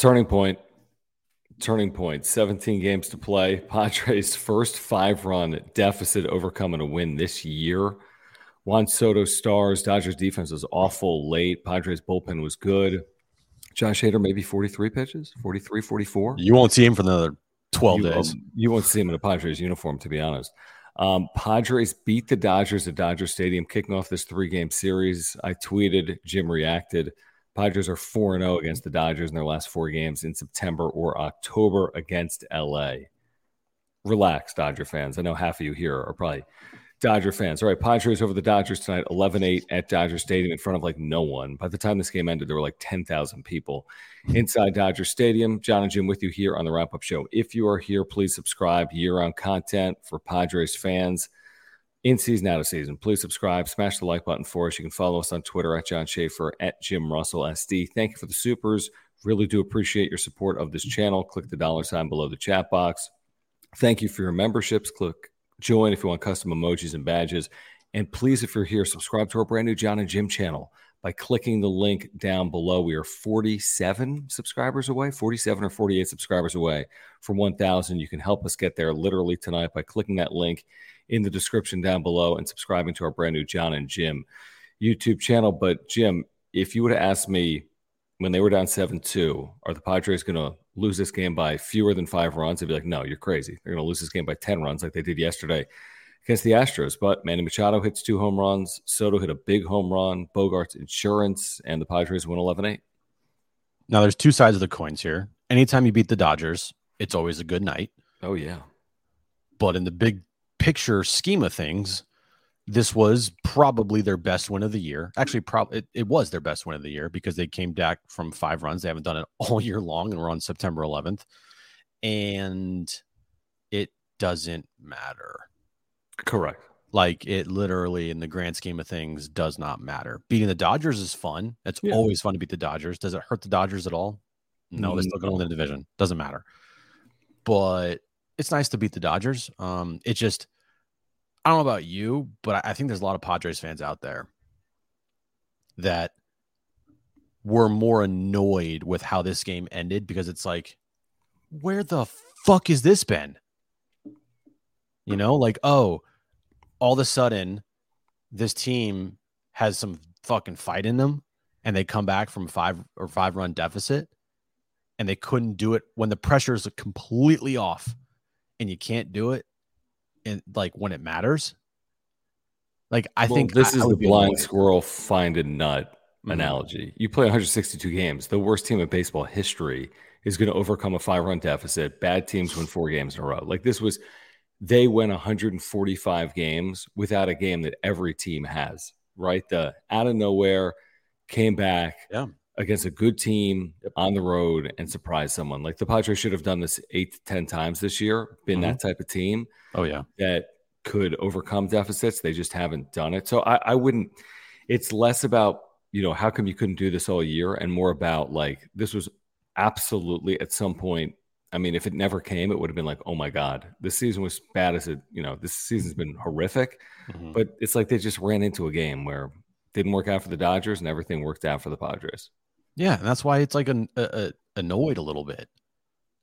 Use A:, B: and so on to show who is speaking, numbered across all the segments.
A: Turning point. Turning point. 17 games to play. Padres' first five run deficit overcoming a win this year. Juan Soto stars. Dodgers defense was awful late. Padres bullpen was good. Josh Hader, maybe 43 pitches, 43, 44.
B: You won't see him for another 12
A: you,
B: days.
A: Um, you won't see him in a Padres uniform, to be honest. Um, Padres beat the Dodgers at Dodger Stadium, kicking off this three game series. I tweeted, Jim reacted. Padres are 4 0 against the Dodgers in their last four games in September or October against LA. Relax, Dodger fans. I know half of you here are probably Dodger fans. All right, Padres over the Dodgers tonight, 11 8 at Dodger Stadium in front of like no one. By the time this game ended, there were like 10,000 people inside Dodger Stadium. John and Jim with you here on the wrap up show. If you are here, please subscribe year round content for Padres fans in season, out of season. Please subscribe, smash the like button for us. You can follow us on Twitter at John Schaefer, at Jim Russell SD. Thank you for the supers. Really do appreciate your support of this channel. Click the dollar sign below the chat box. Thank you for your memberships. Click join if you want custom emojis and badges. And please, if you're here, subscribe to our brand new John and Jim channel by clicking the link down below. We are 47 subscribers away, 47 or 48 subscribers away from 1,000. You can help us get there literally tonight by clicking that link in the description down below and subscribing to our brand new John and Jim YouTube channel. But Jim, if you would have asked me when they were down 7 2, are the Padres going to lose this game by fewer than five runs? I'd be like, no, you're crazy. They're going to lose this game by 10 runs like they did yesterday against the Astros. But Manny Machado hits two home runs. Soto hit a big home run. Bogaerts' insurance, and the Padres win 11 8.
B: Now, there's two sides of the coins here. Anytime you beat the Dodgers, it's always a good night.
A: Oh, yeah.
B: But in the big picture scheme of things, this was probably their best win of the year. Actually, probably it, it, was their best win of the year because they came back from five runs. They haven't done it all year long, and we're on September 11th, and it doesn't matter.
A: Correct.
B: Like it literally, in the grand scheme of things, does not matter. Beating the Dodgers is fun. It's yeah. always fun to beat the Dodgers. Does it hurt the Dodgers at all? No, they're mm. still going to win the division. Doesn't matter. But it's nice to beat the Dodgers. Um, it just I don't know about you, but I think there's a lot of Padres fans out there that were more annoyed with how this game ended because it's like, where the fuck has this been? You know, like, oh, all of a sudden, this team has some fucking fight in them and they come back from five or five run deficit and they couldn't do it when the pressure is completely off and you can't do it and like when it matters. Like I well, think
A: this I, is I the blind squirrel find a nut mm-hmm. analogy. You play 162 games. The worst team in baseball history is going to overcome a five run deficit. Bad teams win four games in a row. Like this was, they went 145 games without a game that every team has. Right, the out of nowhere came back.
B: Yeah
A: against a good team on the road and surprise someone. Like the Padres should have done this eight to 10 times this year, been mm-hmm. that type of team.
B: Oh, yeah.
A: That could overcome deficits. They just haven't done it. So I, I wouldn't, it's less about, you know, how come you couldn't do this all year and more about like this was absolutely at some point. I mean, if it never came, it would have been like, oh my God, this season was bad as it, you know, this season's been horrific. Mm-hmm. But it's like they just ran into a game where didn't work out for the Dodgers and everything worked out for the Padres.
B: Yeah, and that's why it's like an, a, a, annoyed a little bit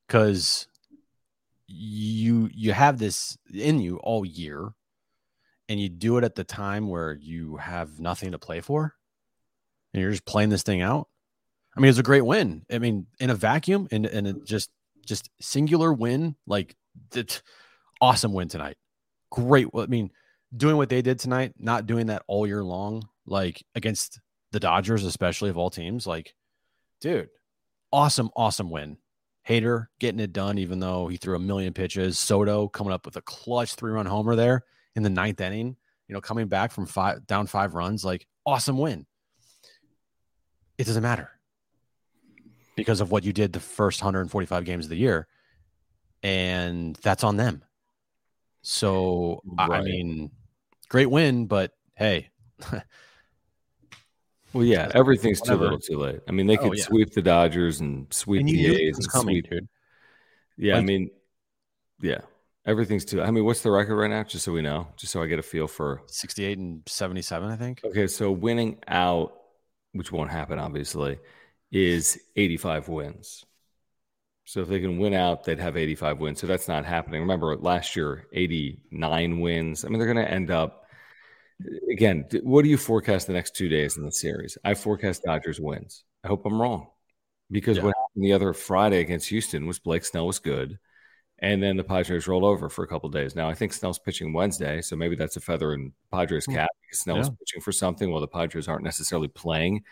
B: because you you have this in you all year and you do it at the time where you have nothing to play for and you're just playing this thing out. I mean, it's a great win. I mean, in a vacuum and and just just singular win, like that awesome win tonight. Great. I mean, doing what they did tonight, not doing that all year long, like against the Dodgers, especially of all teams, like, dude, awesome, awesome win. Hader getting it done, even though he threw a million pitches. Soto coming up with a clutch three run homer there in the ninth inning, you know, coming back from five down five runs, like awesome win. It doesn't matter because of what you did the first 145 games of the year. And that's on them. So, right. I mean, great win, but hey,
A: Well, yeah, everything's Whatever. too little, too late. I mean, they oh, could oh, yeah. sweep the Dodgers and sweep and the A's and coming, sweep. Dude. Yeah, like, I mean, yeah, everything's too. I mean, what's the record right now? Just so we know, just so I get a feel for
B: sixty-eight and seventy-seven. I think.
A: Okay, so winning out, which won't happen, obviously, is eighty-five wins. So if they can win out, they'd have eighty-five wins. So that's not happening. Remember last year, eighty-nine wins. I mean, they're going to end up again, what do you forecast the next two days in the series? I forecast Dodgers wins. I hope I'm wrong because yeah. what happened the other Friday against Houston was Blake Snell was good. And then the Padres rolled over for a couple days. Now I think Snell's pitching Wednesday, so maybe that's a feather in Padres hmm. cap because Snell's yeah. pitching for something while the Padres aren't necessarily playing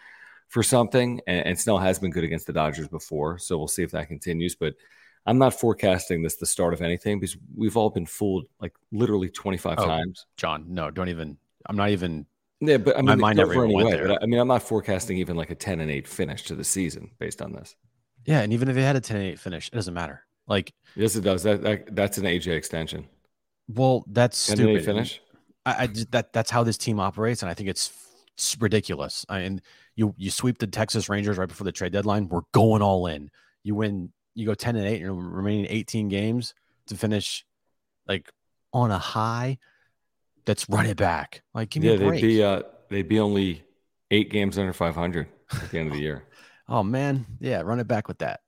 A: for something. And, and, Snell has been good against the Dodgers before, so we'll see if that continues. But I'm not forecasting this the start of anything because we've all been fooled like literally 25 oh, times.
B: John, no, don't even I'm not even.
A: Yeah, but I mean, my mind never went there. But I mean, I'm not forecasting even like a 10 and 8 finish to the season based on this.
B: Yeah, and even if they had a 10 and 8 finish, it doesn't matter. Like,
A: yes, it does. That, that that's an AJ extension.
B: Well, that's 10 stupid.
A: finish.
B: I, I that that's how this team operates, and I think it's, it's ridiculous. I, and you you sweep the Texas Rangers right before the trade deadline. We're going all in. You win. You go 10 and 8. You're remaining 18 games to finish like on a high that's run it back. Like, give yeah,
A: they'd be uh, they'd be only eight games under 500 at the end of the year.
B: oh man, yeah, run it back with that.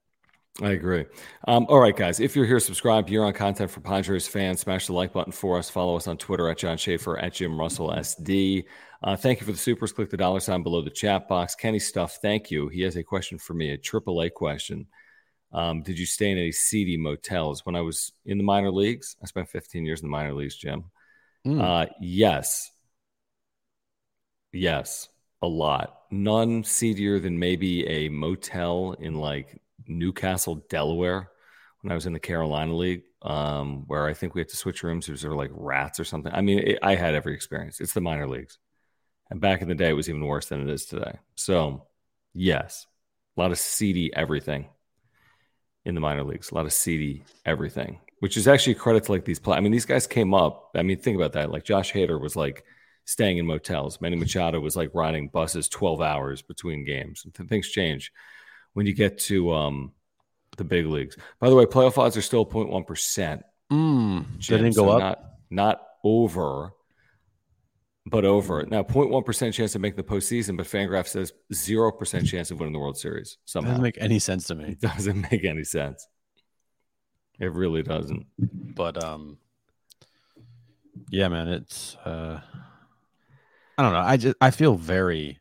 A: I agree. Um, all right, guys. If you're here, subscribe. You're on content for Padres fans. Smash the like button for us. Follow us on Twitter at John Schaefer at Jim Russell SD. Uh, thank you for the supers. Click the dollar sign below the chat box. Kenny Stuff, thank you. He has a question for me, a AAA question. Um, did you stay in any seedy motels when I was in the minor leagues? I spent 15 years in the minor leagues, Jim. Mm. Uh, yes. Yes, a lot. None seedier than maybe a motel in like Newcastle, Delaware, when I was in the Carolina League, um, where I think we had to switch rooms. There was like rats or something. I mean, it, I had every experience. It's the minor leagues. And back in the day, it was even worse than it is today. So, yes, a lot of seedy everything in the minor leagues, a lot of seedy everything which is actually a credit to like these. I mean, these guys came up. I mean, think about that. Like Josh Hader was like staying in motels. Manny Machado was like riding buses 12 hours between games. Things change when you get to um, the big leagues. By the way, playoff odds are still 0.1%.
B: Mm, they didn't go so up?
A: Not, not over, but over. Now, 0.1% chance to make the postseason, but Fangraph says 0% chance of winning the World Series somehow.
B: Doesn't make any sense to me.
A: It doesn't make any sense. It really doesn't.
B: But um yeah, man, it's uh I don't know. I just I feel very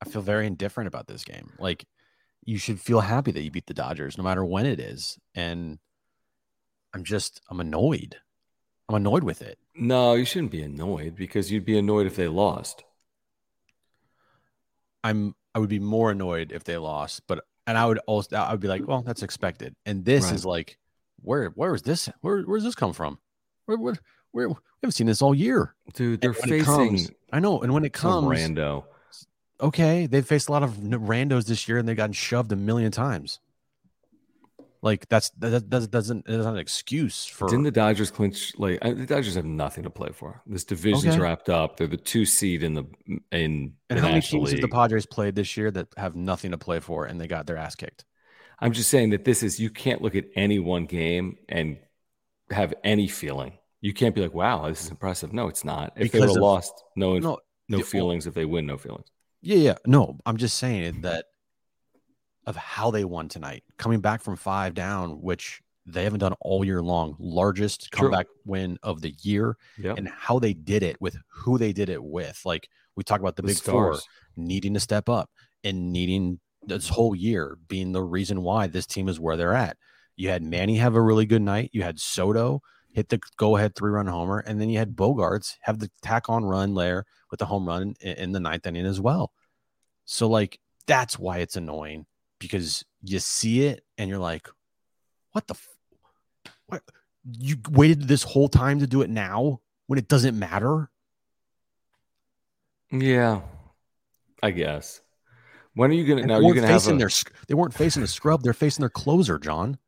B: I feel very indifferent about this game. Like you should feel happy that you beat the Dodgers no matter when it is. And I'm just I'm annoyed. I'm annoyed with it.
A: No, you shouldn't be annoyed because you'd be annoyed if they lost.
B: I'm I would be more annoyed if they lost, but and I would also I would be like, well, that's expected. And this right. is like where where is this? Where where's this come from? Where where, where we haven't seen this all year,
A: dude. They're facing.
B: Comes, I know, and when it comes,
A: rando.
B: Okay, they've faced a lot of randos this year, and they've gotten shoved a million times. Like that's that, that doesn't it's not an excuse for.
A: Didn't the Dodgers clinch? Like uh, the Dodgers have nothing to play for. This division's okay. wrapped up. They're the two seed in the in.
B: And
A: the
B: how many teams League. have the Padres played this year that have nothing to play for and they got their ass kicked?
A: I'm just saying that this is you can't look at any one game and have any feeling. You can't be like, "Wow, this is impressive." No, it's not. If because they were lost, no, no, no feelings. If they win, no feelings.
B: Yeah, yeah. No, I'm just saying that of how they won tonight, coming back from five down, which they haven't done all year long. Largest
A: True.
B: comeback win of the year,
A: Yep.
B: and how they did it with who they did it with. Like we talk about the,
A: The
B: big four
A: stars.
B: needing to step up and needing this whole year being the reason why this team is where they're at. You had Manny have a really good night. You had Soto hit the go ahead three run homer, and then you had Bogaerts have the tack on run layer with the home run in, in the ninth inning as well. So like that's why it's annoying because you see it and you're like, what the, f- what you waited this whole time to do it now when it doesn't matter.
A: Yeah, I guess. When are you gonna?
B: And
A: Now
B: they
A: you're gonna have
B: facing
A: a,
B: their they weren't facing a scrub. They're facing their closer, John.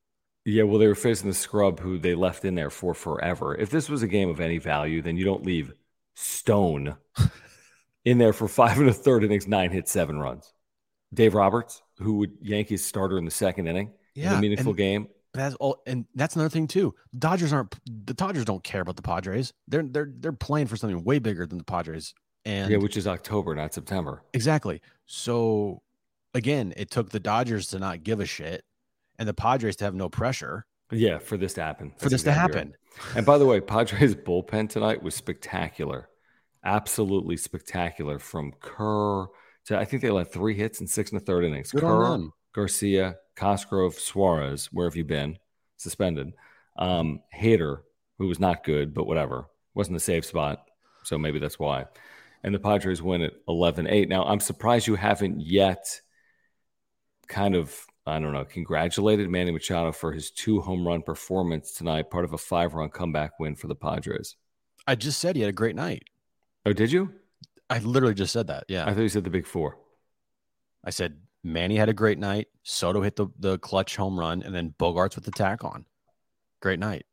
A: Yeah, well, they were facing the scrub who they left in there for forever. If this was a game of any value, then you don't leave Stone in there for five and a third innings, nine hits, seven runs. Dave Roberts, who would Yankees starter in the second inning, in
B: Yeah,
A: a meaningful game.
B: That's all, and that's another thing too. Dodgers aren't the Dodgers don't care about the Padres. They're they're they're playing for something way bigger than the Padres. And
A: yeah, which is October, not September.
B: exactly. So again, it took the Dodgers to not give a shit, and the Padres to have no pressure
A: Yeah, for this to happen.
B: for
A: That's
B: this to
A: exactly right.
B: happen.
A: And by the way, Padres bullpen tonight was spectacular. Absolutely spectacular from Kerr to I think they let three hits in six and a third innings.
B: Good
A: Kerr. Garcia, Cosgrove, Suarez, where have you been? Suspended. Um, Hader, who was not good, but whatever. Wasn't a safe spot. So maybe that's why. And the Padres win at 11 8. Now, I'm surprised you haven't yet kind of, I don't know, congratulated Manny Machado for his two home run performance tonight, part of a five run comeback win for the Padres.
B: I just said he had a great night.
A: Oh, did you?
B: I literally just said that. Yeah.
A: I thought you said the big four.
B: I said Manny had a great night. Soto hit the, the clutch home run, and then Bogaerts with the tack on. Great night.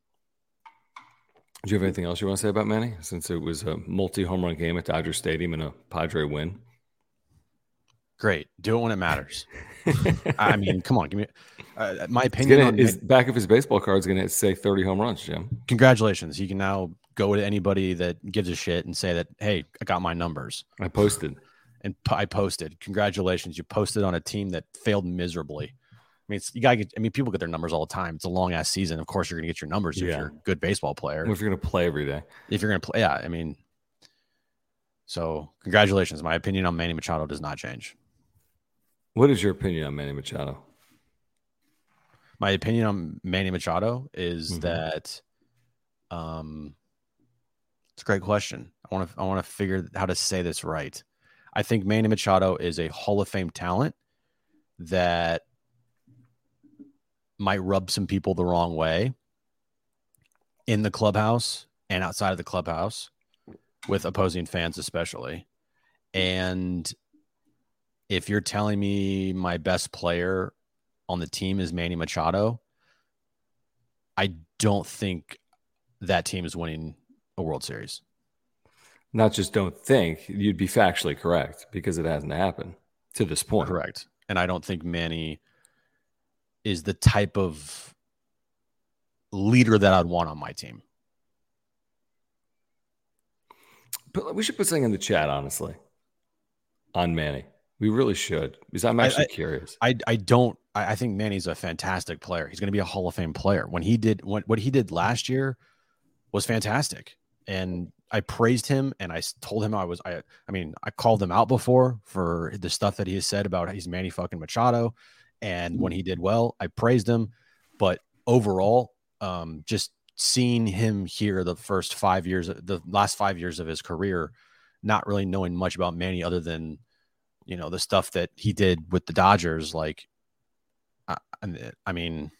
A: Do you have anything else you want to say about Manny since it was a multi home run game at Dodger Stadium and a Padre win?
B: Great. Do it when it matters. I mean, come on. Give me uh, my opinion.
A: gonna,
B: on
A: his back of his baseball card is going to say 30 home runs, Jim.
B: congratulations. You can now go to anybody that gives a shit and say that, hey, I got my numbers.
A: I posted.
B: And p- I posted. Congratulations. You posted on a team that failed miserably. I mean, it's, you gotta get, I mean, people get their numbers all the time. It's a long ass season. Of course, you're gonna get your numbers if you're a good baseball player.
A: If you're going to play every day,
B: If you're gonna play, yeah. I mean, so congratulations. My opinion on Manny Machado does not change.
A: What is your opinion on Manny Machado?
B: My opinion on Manny Machado is
A: Mhm.
B: that, um, it's a great question. I want to, I want to figure how to say this right. I think Manny Machado is a Hall of Fame talent that might rub some people the wrong way in the clubhouse and outside of the clubhouse with opposing fans, especially. And if you're telling me my best player on the team is Manny Machado, I don't think that team is winning a World Series.
A: Not just don't think, you'd be factually correct because it hasn't happened to this point.
B: Correct. And I don't think Manny is the type of leader that I'd want on my team.
A: But we should put something in the chat, honestly, on Manny. We really should because I'm actually
B: I-
A: curious.
B: I I don't I, I think Manny's a fantastic player. He's going to be a Hall of Fame player. When he did what what he did last year was fantastic, and I praised him and I told him I was I I mean I called him out before for the stuff that he has said about he's Manny fucking Machado, and when he did well, I praised him. But overall, um, just seeing him here the first five years, the last five years of his career, not really knowing much about Manny other than you know the stuff that he did with the Dodgers. Like, I, I- mean,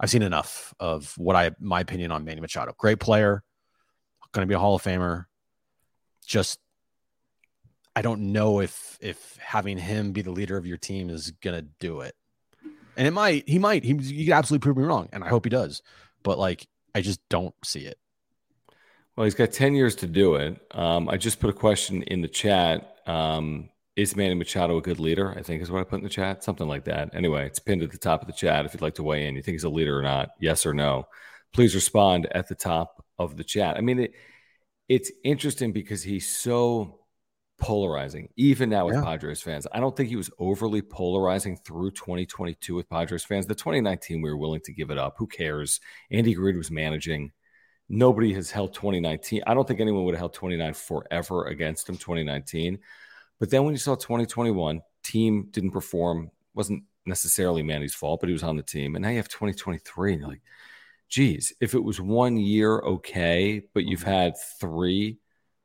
B: I've seen enough of what I my opinion on Manny Machado. Great player, going to be a Hall of Famer. Just, I don't know if if having him be the leader of your team is to do it. And it might, he might, he, he could absolutely prove me wrong, and I hope he does. But like, I just don't see it.
A: Well, he's got 10 years to do it. Um, I just put a question in the chat. Um, is Manny Machado a good leader? I think is what I put in the chat. Something like that. Anyway, it's pinned at the top of the chat if you'd like to weigh in. You think he's a leader or not? Yes or no? Please respond at the top of the chat. I mean, it, it's interesting because he's so polarizing, even now with
B: Yeah.
A: Padres fans. I don't think he was overly polarizing through 2022 with Padres fans. The 2019, we were willing to give it up. Who cares? Andy Reid was managing. Nobody has held 2019. I don't think anyone would have held 29 forever against him 2019. But then when you saw 2021, team didn't perform, wasn't necessarily Manny's fault, but he was on the team. And now you have 2023, and you're like, geez, if it was one year, okay, but you've
B: Mhm.
A: had three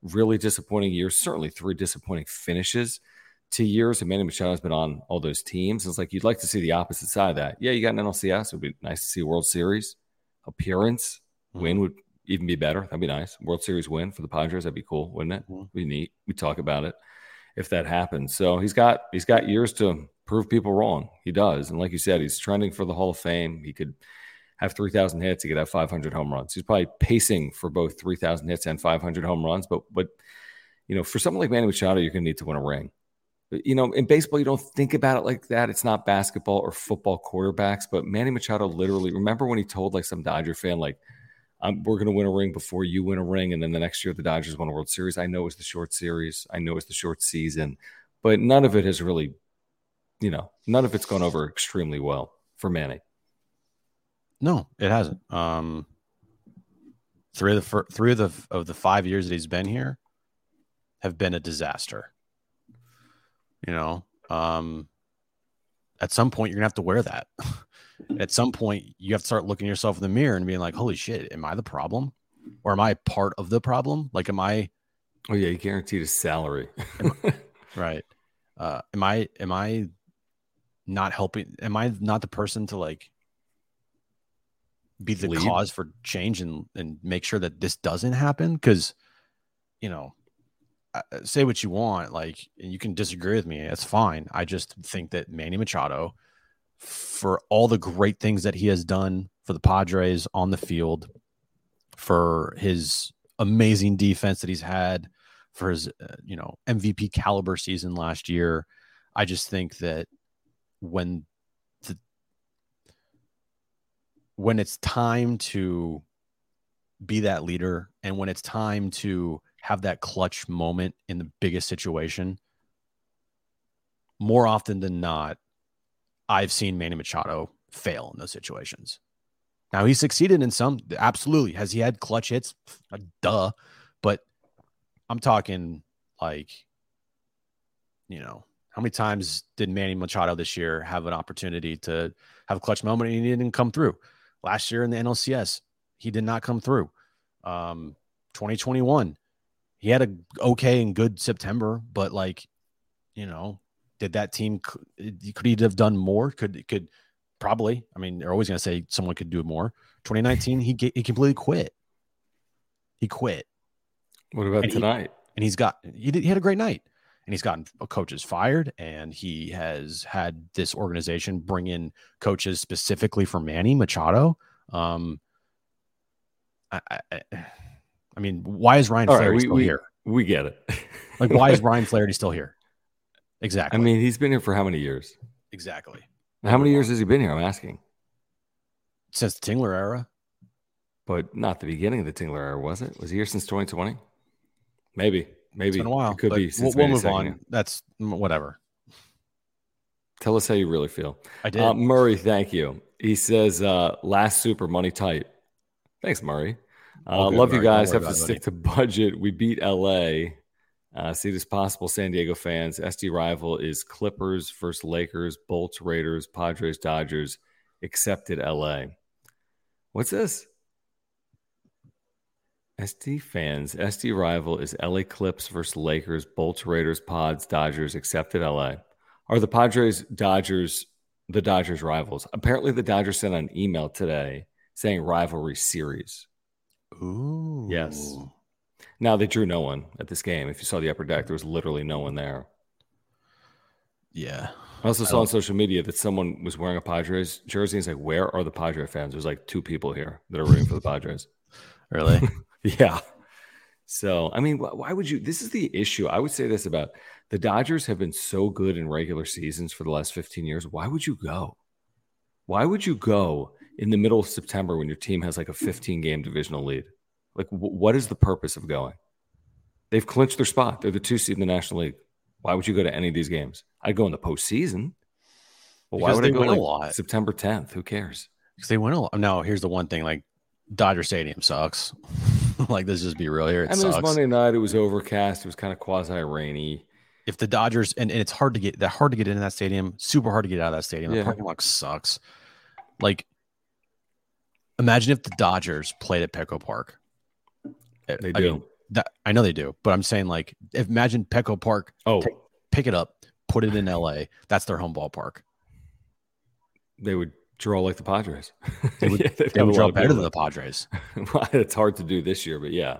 A: really disappointing years, certainly three disappointing finishes to years. And Manny Machado has been on all those teams. It's like you'd like to see the opposite side of that. Yeah, you got an NLCS. It would be nice to see a World Series appearance. Win would even be better. That'd be nice. World Series win for the Padres. That'd be cool, wouldn't it?
B: Mhm.
A: Be neat. We talk about it if that happens. So he's got he's got years to prove people wrong. He does, and like you said, he's trending for the Hall of Fame. He could have three thousand hits. He could have five hundred home runs. He's probably pacing for both three thousand hits and five hundred home runs. But but you know, for someone like Manny Machado, you're going to need to win a ring. You know, in baseball, you don't think about it like that. It's not basketball or football quarterbacks, but Manny Machado literally. Remember when he told like some Dodger fan, like, I'm, "We're going to win a ring before you win a ring," and then the next year the Dodgers won a World Series. I know it's the short series. I know it's the short season, but none of it has really, you know, none of it's gone over extremely well for Manny.
B: No, it hasn't. Um, three of the three of the of the five years that he's been here have been a disaster. You know, um, at some point you're gonna have to wear that. at some point, you have to start looking yourself in the mirror and being like, "Holy shit, am I the problem, or am I part of the problem? Like, am I
A: Oh yeah, You guaranteed his salary.
B: right? Uh, am I am I not helping? Am I not the person to like be the
A: Lead?
B: cause for change and and make sure that this doesn't happen? Because you know, uh, say what you want, like and you can disagree with me. That's fine. I just think that Manny Machado, for all the great things that he has done for the Padres on the field, for his amazing defense that he's had, for his uh, you know MVP caliber season last year. I just think that when the when it's time to be that leader and when it's time to have that clutch moment in the biggest situation, more often than not, I've seen Manny Machado fail in those situations. Now he succeeded in some, absolutely. Has he had clutch hits? Uh, Duh. But I'm talking like, you know, how many times did Manny Machado this year have an opportunity to have a clutch moment and he didn't come through? Last year in the NLCS, he did not come through. Um, 2021, he had a okay and good September, but like, you know, did that team could he have done more? Could could probably? I mean, they're always going to say someone could do more. 2019, he he completely quit. He quit,
A: what about
B: And he-
A: tonight?
B: and he's got he did, he had a great night, and he's gotten coaches fired, and he has had this organization bring in coaches specifically for Manny Machado. Um, I I, I- mean, why is Ryan
A: All right,
B: Flaherty
A: we-
B: still
A: we-
B: here?
A: we get it.
B: Like, why is Ryan Flaherty still here? Exactly.
A: I mean, he's been here for how many years?
B: exactly.
A: How many years has he been here? I'm asking.
B: Since the Tingler era,
A: But not the beginning of the Tingler era, was it? Was he here since 2020? Maybe. Maybe.
B: it's been a while.
A: It could be
B: we'll, we'll move on.
A: year.
B: That's whatever.
A: Tell us how you really feel.
B: I did.
A: Uh, Murray, thank you. He says, uh, last super money tight. Thanks, Murray. Uh, love you
B: Murray. Don't
A: guys. Have to stick to budget. We beat LA. Uh, see this possible San Diego fans. SD rival is Clippers versus Lakers, Bolts, Raiders, Padres, Dodgers, accepted LA. What's this? SD fans. SD rival is LA Clips versus Lakers, Bolts, Raiders, Pods, Dodgers, accepted LA. Are the Padres, Dodgers, the Dodgers rivals? Apparently, the Dodgers sent an email today saying rivalry series.
B: Ooh.
A: Yes. Now they drew no one at this game. If you saw the upper deck, there was literally no one there.
B: Yeah.
A: I also
B: I
A: saw on social media that someone was wearing a Padres jersey. It's like, where are the Padre fans? There's like two people here that are rooting for the Padres.
B: Really?
A: Yeah. So, I mean, wh- why would you? This is the issue. I would say this about the Dodgers have been so good in regular seasons for the last 15 years. Why would you go? Why would you go in the middle of September when your team has like a 15 game divisional lead? Like, wh- what is the purpose of going? They've clinched their spot. They're the two seed in the National League. Why would you go to any of these games? I'd go in the postseason. But why would
B: they
A: I go
B: win a lot.
A: September 10th? Who cares?
B: Because they win a lot. No, here's the one thing: like Dodger Stadium sucks. like let's just be real here. It
A: I mean, it was
B: sucks.
A: Monday night. It was overcast. It was kind of quasi rainy.
B: if the Dodgers and, and it's hard to get that hard to get into that stadium, super hard to get out of that stadium.
A: Yeah.
B: The parking lot sucks. Like, imagine if the Dodgers played at Petco Park. I-
A: They
B: I
A: do.
B: mean, that I know they do, but I'm saying like, if, imagine Petco Park,
A: Oh,
B: Take- pick it up, put it in LA. That's their home ballpark.
A: they would draw like the Padres.
B: They would-
A: Yeah,
B: They would draw better than the Padres,
A: it's hard to do this year, but yeah.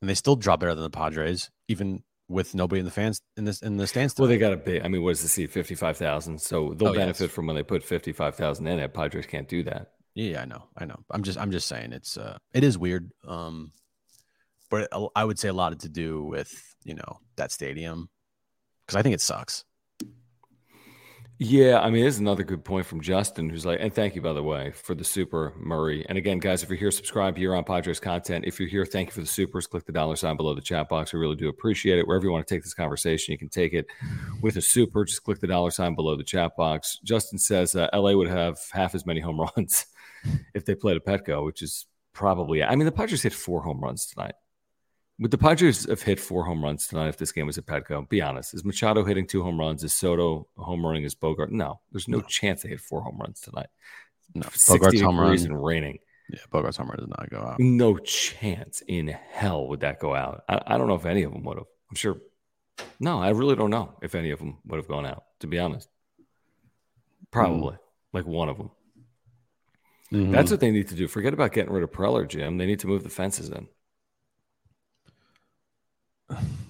B: and they still draw better than the Padres, even with nobody in the fans in this in the stands.
A: Well, they got a big. I mean, what is the seat? Fifty-five thousand. So they'll
B: Oh, yes.
A: benefit from when they put fifty-five thousand in it. Padres can't do that.
B: Yeah, I know, I know. I'm just, I'm just saying it's, uh, it is weird. Um, but I would say a lot of to do with you know that stadium because I think it sucks.
A: Yeah, I mean, this is another good point from Justin, who's like, and thank you, by the way, for the super Murray. And again, guys, if you're here, subscribe here on Padres content. If you're here, thank you for the supers. Click the dollar sign below the chat box. We really do appreciate it. Wherever you want to take this conversation, you can take it with a super. Just click the dollar sign below the chat box. Justin says uh, LA would have half as many home runs if they played a Petco, which is probably, I mean, the Padres hit four home runs tonight. Would the Padres have hit four home runs tonight if this game was at Petco? Be honest. Is Machado hitting two home runs? Is Soto home running? Is Bogaerts? No, there's no,
B: No.
A: chance they hit four home runs tonight.
B: No, Bogaerts' home run.
A: and raining.
B: Yeah, Bogaerts' home run does not go out.
A: No chance in hell would that go out. I, I don't know if any of them would have. I'm sure. No, I really don't know if any of them would have gone out, to be honest. Probably like one of them.
B: Mhm.
A: That's what they need to do. Forget about getting rid of Preller, Jim. They need to move the fences in.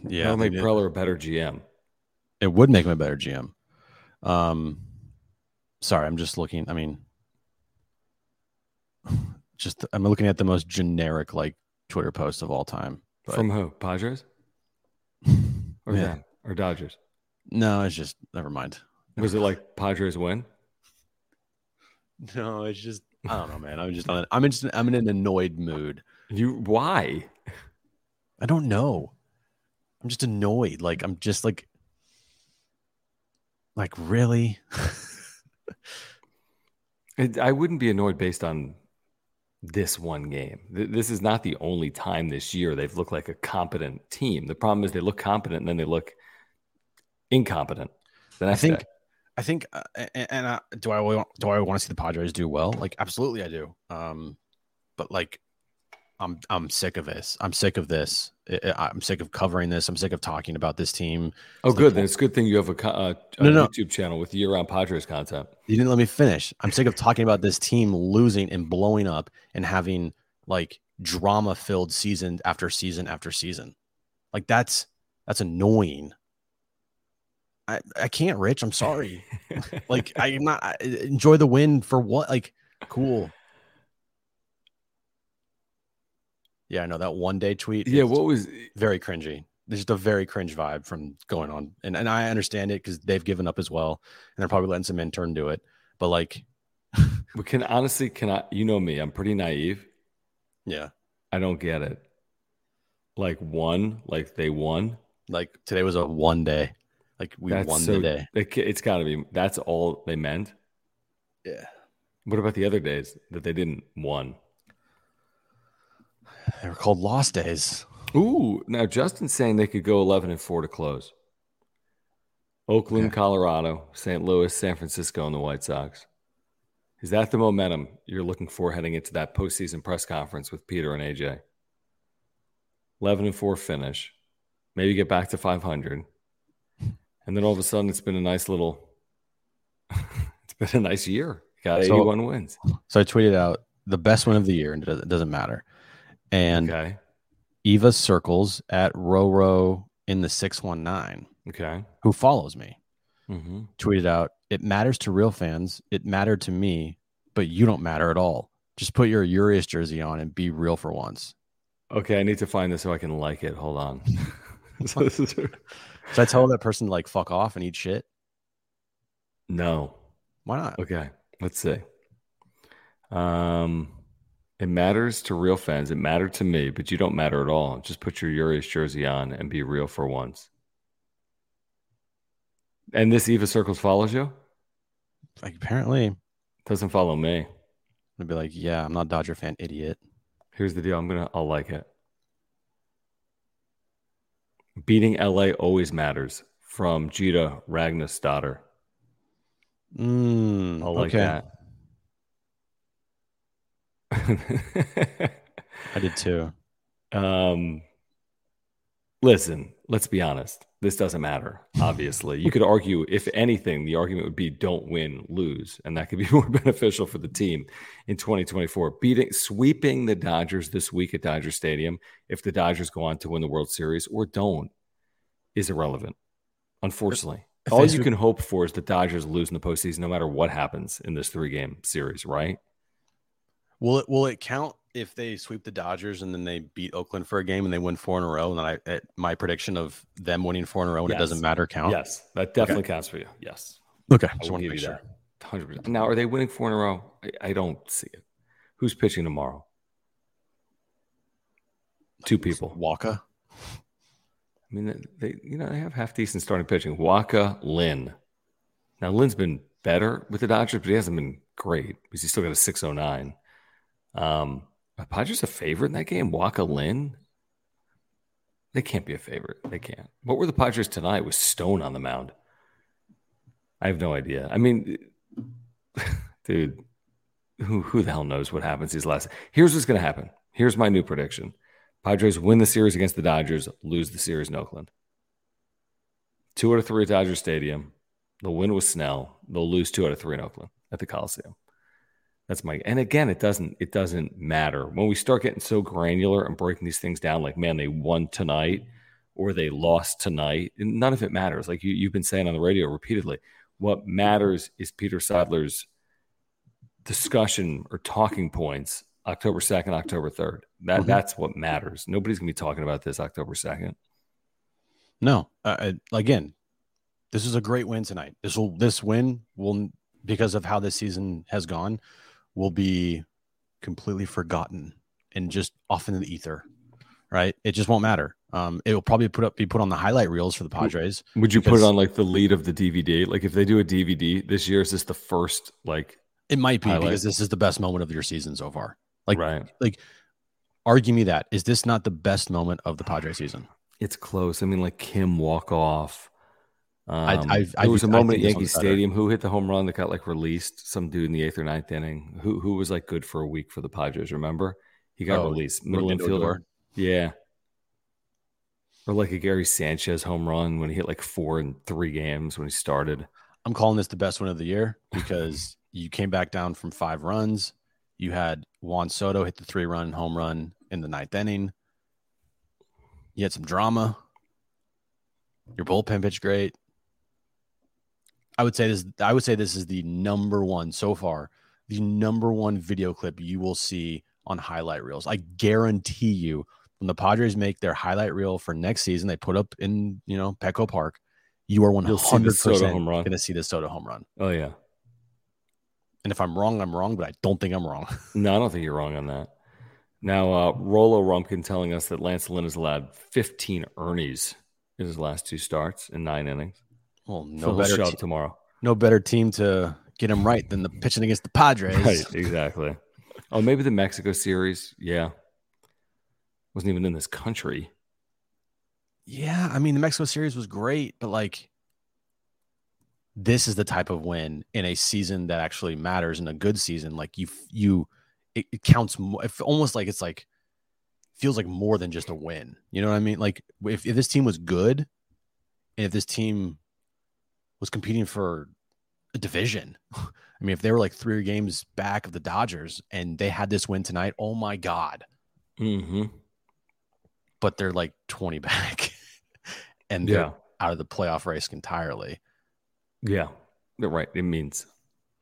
B: Yeah.
A: That'll make. Preller a better GM.
B: It would make him a better GM. Um, sorry, I'm just looking. I mean, just I'm looking at the most generic like Twitter post of all time. But
A: From who? Padres? Or
B: Yeah.
A: them? Or Dodgers?
B: no, it's just never mind.
A: Was it like Padres win?
B: No, it's just I don't know, man. I'm just on, I'm just I'm in an annoyed mood.
A: You why?
B: I don't know. I'm just annoyed. Like I'm just like like really.
A: I wouldn't be annoyed based on this one game. This is not the only time this year they've looked like a competent team. The problem is they look competent and then they look incompetent. The
B: I think
A: day.
B: I think uh, and, and uh, do I do I want to see the Padres do well? Like absolutely I do. Um but like I'm I'm sick of this. I'm sick of this. I'm sick of covering this. I'm sick of talking about this team.
A: Oh,
B: It's
A: good.
B: po-
A: Then it's a good thing you have a, uh, a
B: No, no.
A: YouTube channel with year-round Padres content.
B: You didn't let me finish. I'm sick of talking about this team losing and blowing up and having like drama filled season after season after season. Like that's that's annoying. I I can't, Rich. I'm sorry. like I'm not I, enjoy the win for what? Like cool. Yeah, I know that one day tweet.
A: yeah. What was?
B: very cringy. There's just a very cringe vibe from going on, and and I understand it because they've given up as well, and they're probably letting some intern do it. But like,
A: But can honestly, can I? You know me. I'm pretty naive.
B: yeah,
A: I don't get it. Like one, like they won.
B: like today was a one day, like we
A: That's
B: won
A: so-
B: the day.
A: It, it's got to be. That's all they meant.
B: Yeah,
A: What about the other days that they didn't won?
B: They were called lost days.
A: Ooh, now Justin's saying they could go 11 and 4 to close. Oakland,
B: Okay.
A: Colorado, St. Louis, San Francisco, and the White Sox. Is that the momentum you're looking for heading into that postseason press conference with Peter and AJ? 11 and 4 finish. Maybe get back to 500. And then all of a sudden, it's been a nice little, it's been a nice year. Got
B: So-
A: 81 wins.
B: So I tweeted out the best win of the year, and it doesn't, it doesn't matter. And
A: Okay.
B: Eva circles at Roro in the six one nine,
A: Okay.
B: who follows me.
A: hmm
B: tweeted out, "It matters to real fans. It mattered to me, but you don't matter at all. Just put your Urias jersey on and be real for once."
A: Okay. I need to find this so I can like it. Hold on. So this is-
B: Should I tell that person to like fuck off and eat shit?
A: no.
B: Why not?
A: Okay, let's see. Um, It matters to real fans. It mattered to me, but you don't matter at all. Just put your Urias jersey on and be real for once. And this Eva Circles follows you?
B: Like apparently
A: doesn't follow me.
B: I'd be like, yeah, I'm not a Dodger fan, idiot.
A: Here's the deal. I'm gonna I'll like it. Beating LA always matters from Gita Ragnas daughter.
B: Mm,
A: I'll like
B: okay.
A: that.
B: I did too.
A: Um, listen, let's be honest. This doesn't matter. Obviously, you could argue, if anything, the argument would be don't win, lose, and that could be more beneficial for the team in 2024. Beating, sweeping the Dodgers this week at Dodger Stadium, if the Dodgers go on to win the World Series or don't, is irrelevant. Unfortunately,
B: If
A: all you
B: sweep-
A: can hope for is the Dodgers lose in the postseason, no matter what happens in this three-game series, right?
B: Will it will it count if they sweep the Dodgers and then they beat Oakland for a game and they win four in a row? And then I at my prediction of them winning four in a row and it doesn't matter count.
A: Yes, that definitely counts for you. Yes.
B: Okay.
A: I
B: Just want to make sure.
A: Hundred percent. Now, are they winning four in a row? I, I don't see it. Who's pitching tomorrow? Two people.
B: Wacha.
A: I mean, they you know they have half decent starting pitching. Wacha, Lynn. Now Lynn's been better with the Dodgers, but he hasn't been great because he's still got a six oh nine. Um, are Padres a favorite in that game? Wacha, Lynn. They can't be a favorite. They can't. What were the Padres tonight with Stone on the mound? I have no idea. I mean, dude, who who the hell knows what happens these last? Here's what's going to happen. Here's my new prediction: Padres win the series against the Dodgers, lose the series in Oakland. Two out of three at Dodger Stadium. They'll win with Snell. They'll lose two out of three in Oakland at the Coliseum. That's my and again, it doesn't it doesn't matter when we start getting so granular and breaking these things down. Like, man, they won tonight or they lost tonight. And none of it matters. Like you, you've been saying on the radio repeatedly, what matters is Peter Seidler's discussion or talking points October 2nd, October 3rd. That
B: Mhm.
A: that's what matters. Nobody's gonna be talking about this October 2nd.
B: No. Uh, again, this is a great win tonight. This will this win will because of how this season has gone will be completely forgotten and just off into the ether. Right? It just won't matter. Um, it will probably put up be put on the highlight reels for the Padres.
A: Would you put it on like the lead of the DVD? Like if they do a DVD this year, is this the first like
B: It might be
A: Highlight.
B: because this is the best moment of your season so far. Like,
A: right?
B: like, argue me that is this not the best moment of the Padres season?
A: It's close. I mean, like Kim walk off. Um,
B: I- I-
A: there was a
B: I
A: moment at Yankee. Stadium. Who hit the home run that got like released? Some dude in the eighth or ninth inning. Who who was like good for a week for the Padres? Remember? He got
B: Oh,
A: released. Middle infielder. Yeah. Or like a Gary Sanchez home run when he hit like four in three games when he started.
B: I'm calling this the best win of the year because you came back down from five runs. You had Juan Soto hit the three run home run in the ninth inning. You had some drama. Your bullpen pitched great. I would say this. I would say this is the number one so far. The number one video clip you will see on highlight reels. I guarantee you, when the Padres make their highlight reel for next season, they put up in you know Petco Park. You are one
A: You'll the
B: one
A: hundred
B: percent going to see the Soto home run.
A: Oh yeah.
B: And if I'm wrong, I'm wrong, but I don't think I'm wrong.
A: No, I don't think you're wrong on that. Now, uh, Rolo Rumpkin telling us that Lance Lynn has allowed 15 Ernies in his last two starts in nine innings.
B: Well, no better,
A: show
B: te-
A: tomorrow.
B: no better team to get him right than the pitching against the Padres.
A: Right, exactly. Oh, maybe the Mexico series. Yeah. Wasn't even in this country.
B: Yeah, I mean the Mexico series was great, but like this is the type of win in a season that actually matters in a good season. Like you, you, it, it counts more. Almost like it's like feels like more than just a win. You know what I mean? Like if, if this team was good, and if this team was competing for a division, I mean, if they were like three games back of the Dodgers and they had this win tonight, oh my god!
A: Mm-hmm.
B: But they're like twenty back, and they're
A: Yeah.
B: out of the playoff race entirely.
A: Yeah. Right. It means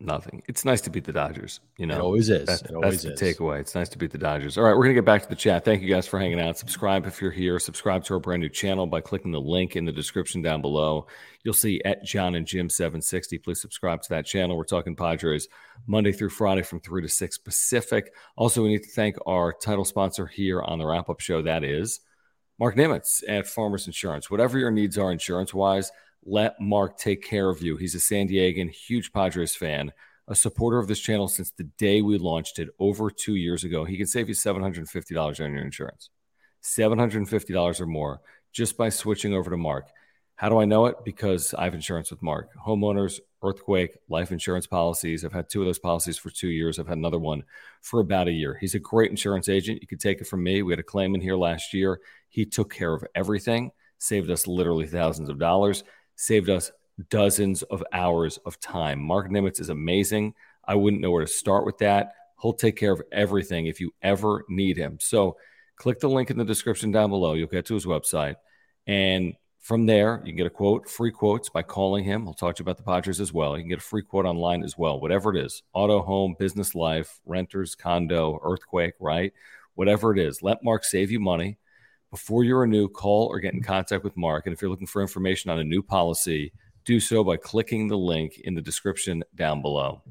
A: Nothing. It's nice to beat the Dodgers. You know,
B: it always is.
A: That,
B: it always
A: that's
B: is.
A: the takeaway. It's nice to beat the Dodgers. All right, we're gonna get back to the chat. Thank you guys for hanging out. Subscribe if you're here. Subscribe to our brand new channel by clicking the link in the description down below. You'll see at John and Jim 760. Please subscribe to that channel. We're talking Padres Monday through Friday from three to six Pacific. Also, we need to thank our title sponsor here on the wrap up show. That is Mark Nimitz at Farmers Insurance. Whatever your needs are insurance wise let Mark take care of you. He's a San Diegan, huge Padres fan, a supporter of this channel since the day we launched it over two years ago. He can save you $750 on your insurance, $750 or more just by switching over to Mark. How do I know it? Because I have insurance with Mark. Homeowners, earthquake, life insurance policies. I've had two of those policies for two years. I've had another one for about a year. He's a great insurance agent. You could take it from me. We had a claim in here last year. He took care of everything, saved us literally thousands of dollars saved us dozens of hours of time. Mark Nimitz is amazing. I wouldn't know where to start with that. He'll take care of everything if you ever need him. So click the link in the description down below. You'll get to his website. And from there, you can get a quote, free quotes by calling him. I'll talk to you about the Padres as well. You can get a free quote online as well, whatever it is auto, home, business, life, renters, condo, earthquake, right? Whatever it is, let Mark save you money before you renew, call or get in contact with Mark. And if you're looking for information on a new policy, do so by clicking the link in the description down below.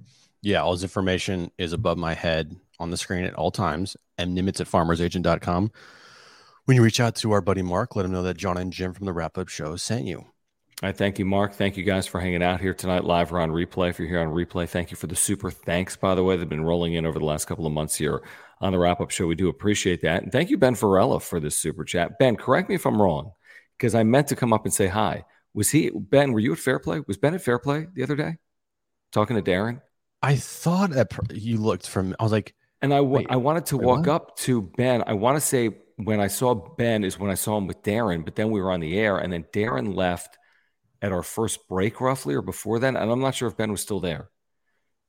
B: Yeah, all this information is above my head on the screen at all times. And Nimitz at farmersagent.com. When you reach out to our buddy Mark, let him know that John and Jim from the wrap up show sent you.
A: All right, thank you, Mark. Thank you guys for hanging out here tonight, live or on replay. If you're here on replay, thank you for the super thanks, by the way, that have been rolling in over the last couple of months here on the wrap up show. We do appreciate that. And thank you, Ben Farella, for this super chat. Ben, correct me if I'm wrong, because I meant to come up and say hi. Was he, Ben, were you at Fair Play? Was Ben at Fair Play the other day talking to Darren?
B: I thought that you looked from, I was like,
A: and I I wanted to walk what? up to Ben. I want to say when I saw Ben is when I saw him with Darren, but then we were on the air and then Darren left at our first break roughly or before then. And I'm not sure if Ben was still there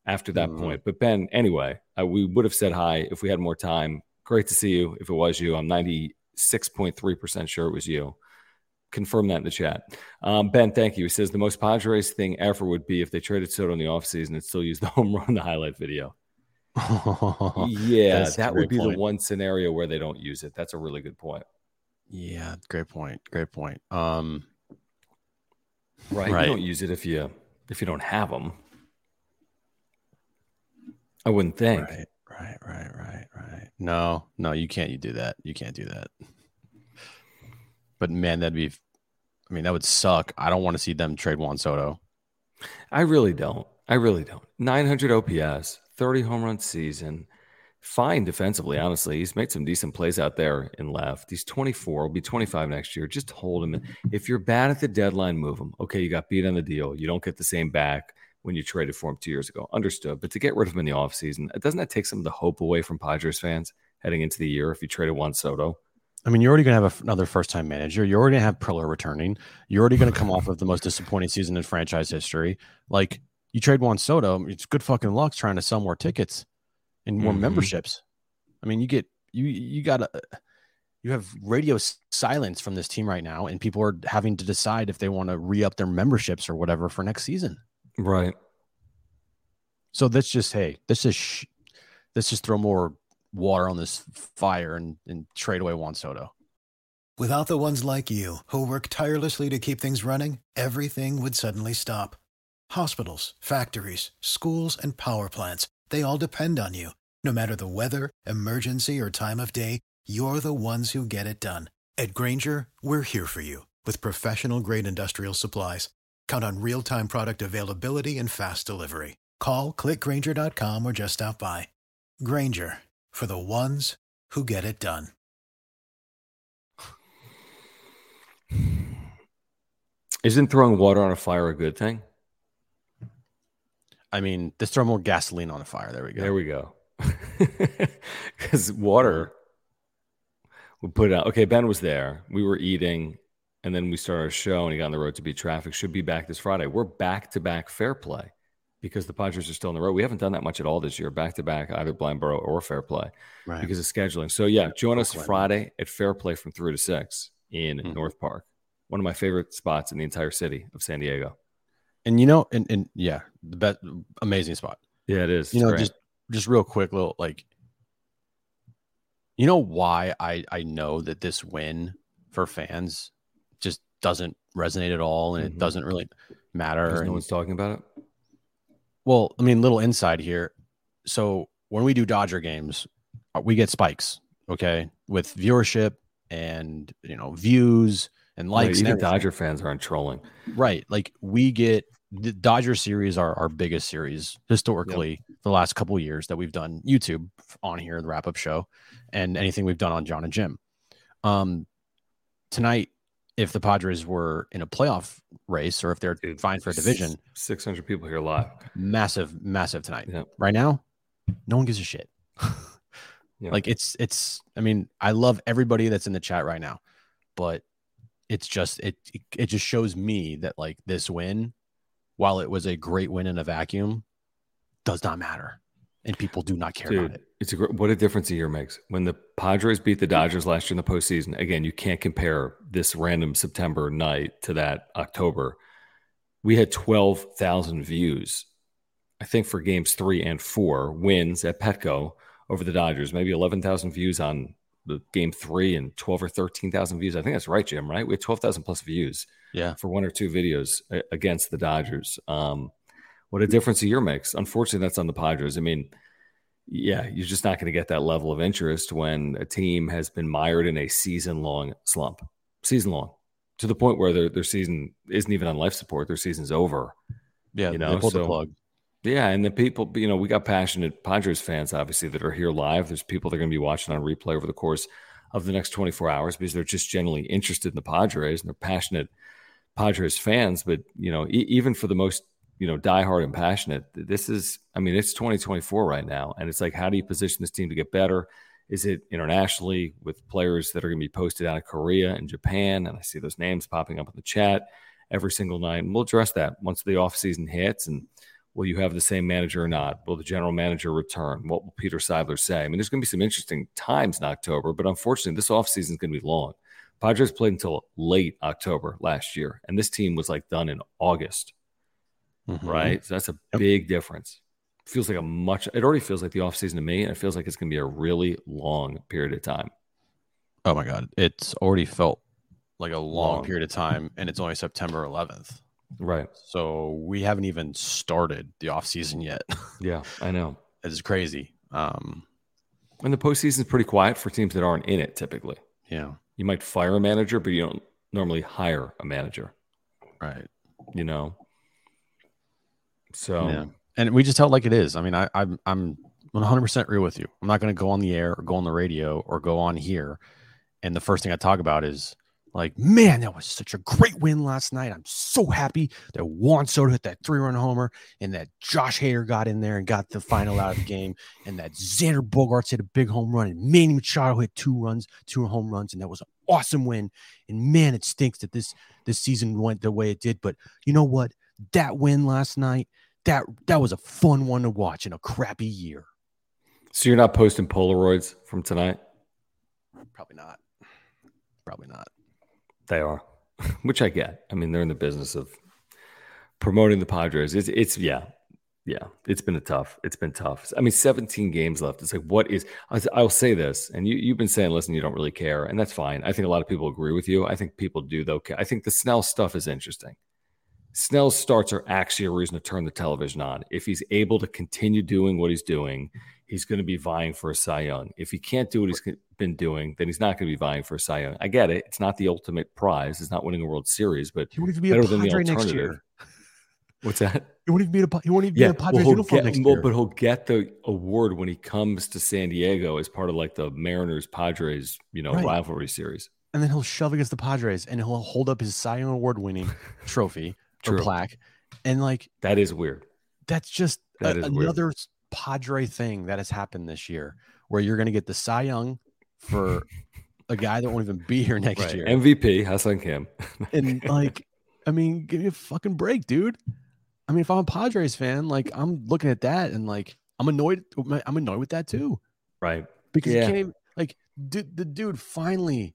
A: after that mm-hmm. point. But Ben, anyway, uh, we would have said hi if we had more time. Great to see you. If it was you, I'm 96.3% sure it was you. Confirm that in the chat. Um, ben, thank you. He says the most Padres thing ever would be if they traded Soto in the offseason and still used the home run the highlight video. yeah, that would be point. the one scenario where they don't use it. That's a really good point.
B: Yeah, great point. Great point. Um,
A: right. right. You don't use it if you if you don't have them. I wouldn't think.
B: Right, right, right, right, right. No, no, you can't. You do that. You can't do that. But man, that'd be. I mean, that would suck. I don't want to see them trade Juan Soto.
A: I really don't. I really don't. 900 OPS, 30 home run season. Fine defensively, honestly. He's made some decent plays out there in left. He's 24, will be 25 next year. Just hold him. If you're bad at the deadline, move him. Okay, you got beat on the deal. You don't get the same back when you traded for him two years ago. Understood. But to get rid of him in the offseason, doesn't that take some of the hope away from Padres fans heading into the year if you traded Juan Soto?
B: I mean, you're already going to have another first time manager. You're already going to have Preller returning. You're already going to come off of the most disappointing season in franchise history. Like, you trade Juan Soto, it's good fucking luck trying to sell more tickets and more mm-hmm. memberships. I mean, you get, you, you got to, you have radio silence from this team right now, and people are having to decide if they want to re up their memberships or whatever for next season.
A: Right.
B: So let's just hey, let's just sh- let's just throw more water on this fire and, and trade away Juan Soto.
C: Without the ones like you who work tirelessly to keep things running, everything would suddenly stop. Hospitals, factories, schools, and power plants—they all depend on you. No matter the weather, emergency, or time of day, you're the ones who get it done. At Grainger, we're here for you with professional grade industrial supplies. Count on real time product availability and fast delivery. Call clickgrainger.com or just stop by. Grainger for the ones who get it done.
A: Isn't throwing water on a fire a good thing?
B: I mean, let's throw more gasoline on a fire. There we go.
A: There we go. Because water would put out. Okay, Ben was there. We were eating and then we start our show and he got on the road to beat traffic. Should be back this Friday. We're back to back fair play because the Padres are still on the road. We haven't done that much at all this year, back to back, either blind borough or fair play right. because of scheduling. So yeah, join us Friday at fair play from three to six in mm-hmm. North Park, one of my favorite spots in the entire city of San Diego.
B: And you know, and, and yeah, the best amazing spot.
A: Yeah, it is.
B: You know,
A: Great.
B: just just real quick, little like you know why I I know that this win for fans doesn't resonate at all and
A: Mhm.
B: it doesn't really matter.
A: 'Cause no
B: and-
A: one's talking about it.
B: Well, I mean, little inside here. So when we do Dodger games, uh, we get spikes, okay, with viewership and you know views and
A: Like,
B: likes. and
A: even
B: everything.
A: Dodger fans aren't trolling.
B: right? Like we get the Dodger series are our biggest series historically the last couple of years that we've done YouTube on here, the wrap up show, and anything we've done on John and Jim. Um, tonight, if the Padres were in a playoff race or if they're
A: Dude,
B: vying for a division,
A: Six hundred people here live.
B: massive, massive tonight.
A: Yeah.
B: Right now, no one gives a shit.
A: Yeah.
B: Like it's it's. I mean, I love everybody that's in the chat right now, but it's just it it, it just shows me that like this win, while it was a great win in a vacuum, does not matter, and people do not care about it.
A: It's a gr- what a difference a year makes. When the Padres beat the Dodgers last year in the postseason, again, you can't compare this random September night to that October. We had twelve thousand views, I think, for games three and four wins at Petco over the Dodgers. Maybe eleven thousand views on the game three and twelve or thirteen thousand views. I think that's right, Jim. Right? We had twelve thousand plus views
B: Yeah,
A: for one or two videos against the Dodgers. Um, what a difference a year makes. Unfortunately, that's on the Padres. I mean, yeah, you're just not going to get that level of interest when a team has been mired in a season long slump, season long, to the point where their, their season isn't even on life support. Their season's over.
B: yeah.
A: You
B: they
A: know,
B: pulled the plug.
A: Yeah, and the people, you know, we got passionate Padres fans, obviously, that are here live. There's people that are going to be watching on replay over the course of the next 24 hours because they're just generally interested in the Padres and they're passionate Padres fans. But, you know, e- even for the most, you know, diehard and passionate, this is, I mean, it's 2024 right now. And it's like, how do you position this team to get better? Is it internationally with players that are going to be posted out of Korea and Japan? And I see those names popping up in the chat every single night. And we'll address that once the offseason hits. And will you have the same manager or not? Will the general manager return? What will Peter Seidler say? I mean, there's going to be some interesting times in October, but unfortunately, this offseason is going to be long. Padres played until late October last year, and this team was like done in August,
B: Mhm.
A: right? So that's a
B: Yep.
A: big difference. Feels like a much, it already feels like the offseason to me, and it feels like it's going to be a really long period of time.
B: Oh my god, it's already felt like a long
A: Long.
B: period of time, and it's only September 11th.
A: Right.
B: So we haven't even started the off season yet.
A: Yeah, I know.
B: it's crazy. Um,
A: And the postseason is pretty quiet for teams that aren't in it typically.
B: yeah,
A: You might fire a manager, but you don't normally hire a manager,
B: right.
A: you know? So,
B: Yeah. And we just tell it like it is. I mean, I, I'm I'm 100 percent real with you. I'm not going to go on the air or go on the radio or go on here, and the first thing I talk about is like, man, that was such a great win last night. I'm so happy that Juan Soto hit that three run homer and that Josh Hader got in there and got the final out of the game, and that Xander Bogaerts hit a big home run and Manny Machado hit two runs, two home runs, and that was an awesome win. And man, it stinks that this this season went the way it did. But you know what? That win last night that that was a fun one to watch in a crappy year.
A: so you're not posting Polaroids from tonight?
B: Probably not. Probably not.
A: They are, which I get. I mean, they're in the business of promoting the Padres. It's, it's, yeah, yeah. It's been a tough. It's been tough. I mean, 17 games left. It's like, what is? I'll say this, and you, you've been saying, listen, you don't really care, and that's fine. I think a lot of people agree with you. I think people do though. I think the Snell stuff is interesting. Snell's starts are actually a reason to turn the television on. If he's able to continue doing what he's doing, he's going to be vying for a Cy Young. If he can't do what he's been doing, then he's not going to be vying for a Cy Young. I get it. It's not the ultimate prize. It's not winning a World Series, but
B: He won't even be
A: Better
B: a
A: than the
B: next
A: alternative.
B: year.
A: what's that?
B: He won't even be a he won't even be a Padres
A: he'll
B: uniform
A: get,
B: next
A: well,
B: year.
A: but he'll get the award when he comes to San Diego as part of like the Mariners Padres, you know,
B: Right.
A: rivalry series.
B: and then he'll shove against the Padres and he'll hold up his Cy Young Award winning trophy or
A: True.
B: plaque. And like
A: That is weird.
B: that's just
A: That
B: a-
A: is weird.
B: another Padre thing that has happened this year where you're gonna get the Cy Young for a guy that won't even be here next
A: Right.
B: year.
A: MVP, Ha-Seong Kim.
B: and like, I mean, give me a fucking break, dude. I mean, if I'm a Padres fan, like I'm looking at that and like I'm annoyed. I'm annoyed with that too
A: right.
B: because you
A: Yeah.
B: can't even like dude, the dude finally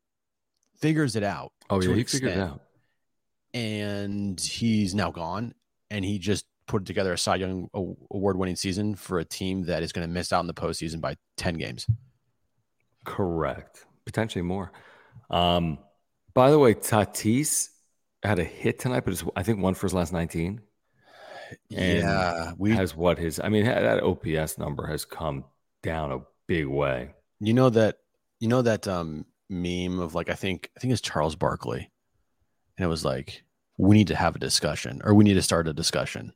B: figures it out
A: Oh,
B: to
A: yeah. You figured it out.
B: And he's now gone. and he just put together a Cy Young award winning season for a team that is going to miss out in the postseason by 10 games.
A: Correct. Potentially more. Um, by the way, Tatis had a hit tonight, but it's, I think one for his last 19. And
B: yeah,
A: we has what his. I mean, that OPS number has come down a big way.
B: You know that. You know that um, meme of like I think I think it's Charles Barkley, and it was like we need to have a discussion or we need to start a discussion.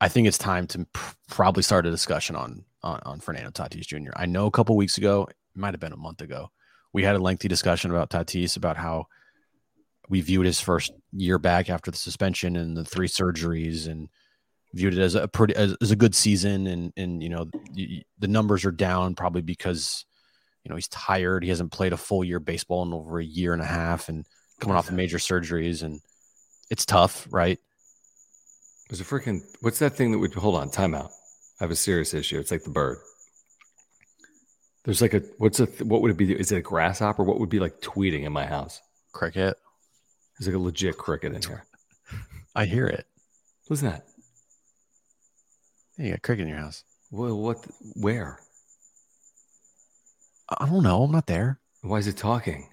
B: I think it's time to pr- probably start a discussion on, on on Fernando Tatis Jr. I know a couple weeks ago, it might have been a month ago, we had a lengthy discussion about Tatis about how we viewed his first year back after the suspension and the three surgeries and viewed it as a pretty as, as a good season and and you know the, the numbers are down probably because you know he's tired he hasn't played a full year baseball in over a year and a half and coming off of major surgeries and it's tough right
A: there's a freaking what's that thing that would hold on timeout i have a serious issue it's like the bird there's like a what's a what would it be is it a grasshopper what would be like tweeting in my house
B: cricket
A: there's like a legit cricket in here
B: i hear it
A: who's that
B: yeah, you got cricket in your house.
A: Well, what? Where?
B: I don't know. I'm not there.
A: Why is it talking?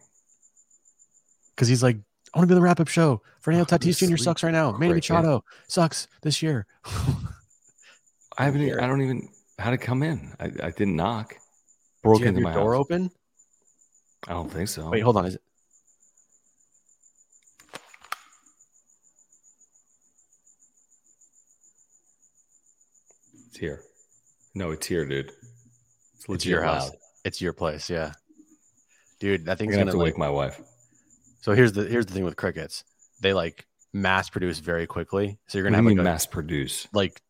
B: Because he's like, I want to be the wrap up show. Fernando oh, Tatis Jr. sucks right now. Manny Machado sucks this year.
A: I haven't. I don't even. How to come in? I, I didn't knock. Broke into my
B: door
A: house.
B: open.
A: I don't think so.
B: Wait, hold on. Is it?
A: It's here. No, it's here, dude.
B: It's, it's your house. Loud. It's your place, yeah. Dude, that thing's
A: gonna,
B: gonna,
A: have to
B: like,
A: wake my wife.
B: So here's the here's the thing with crickets. They like mass produce very quickly. So you're gonna
A: have
B: like
A: mass produce.
B: Like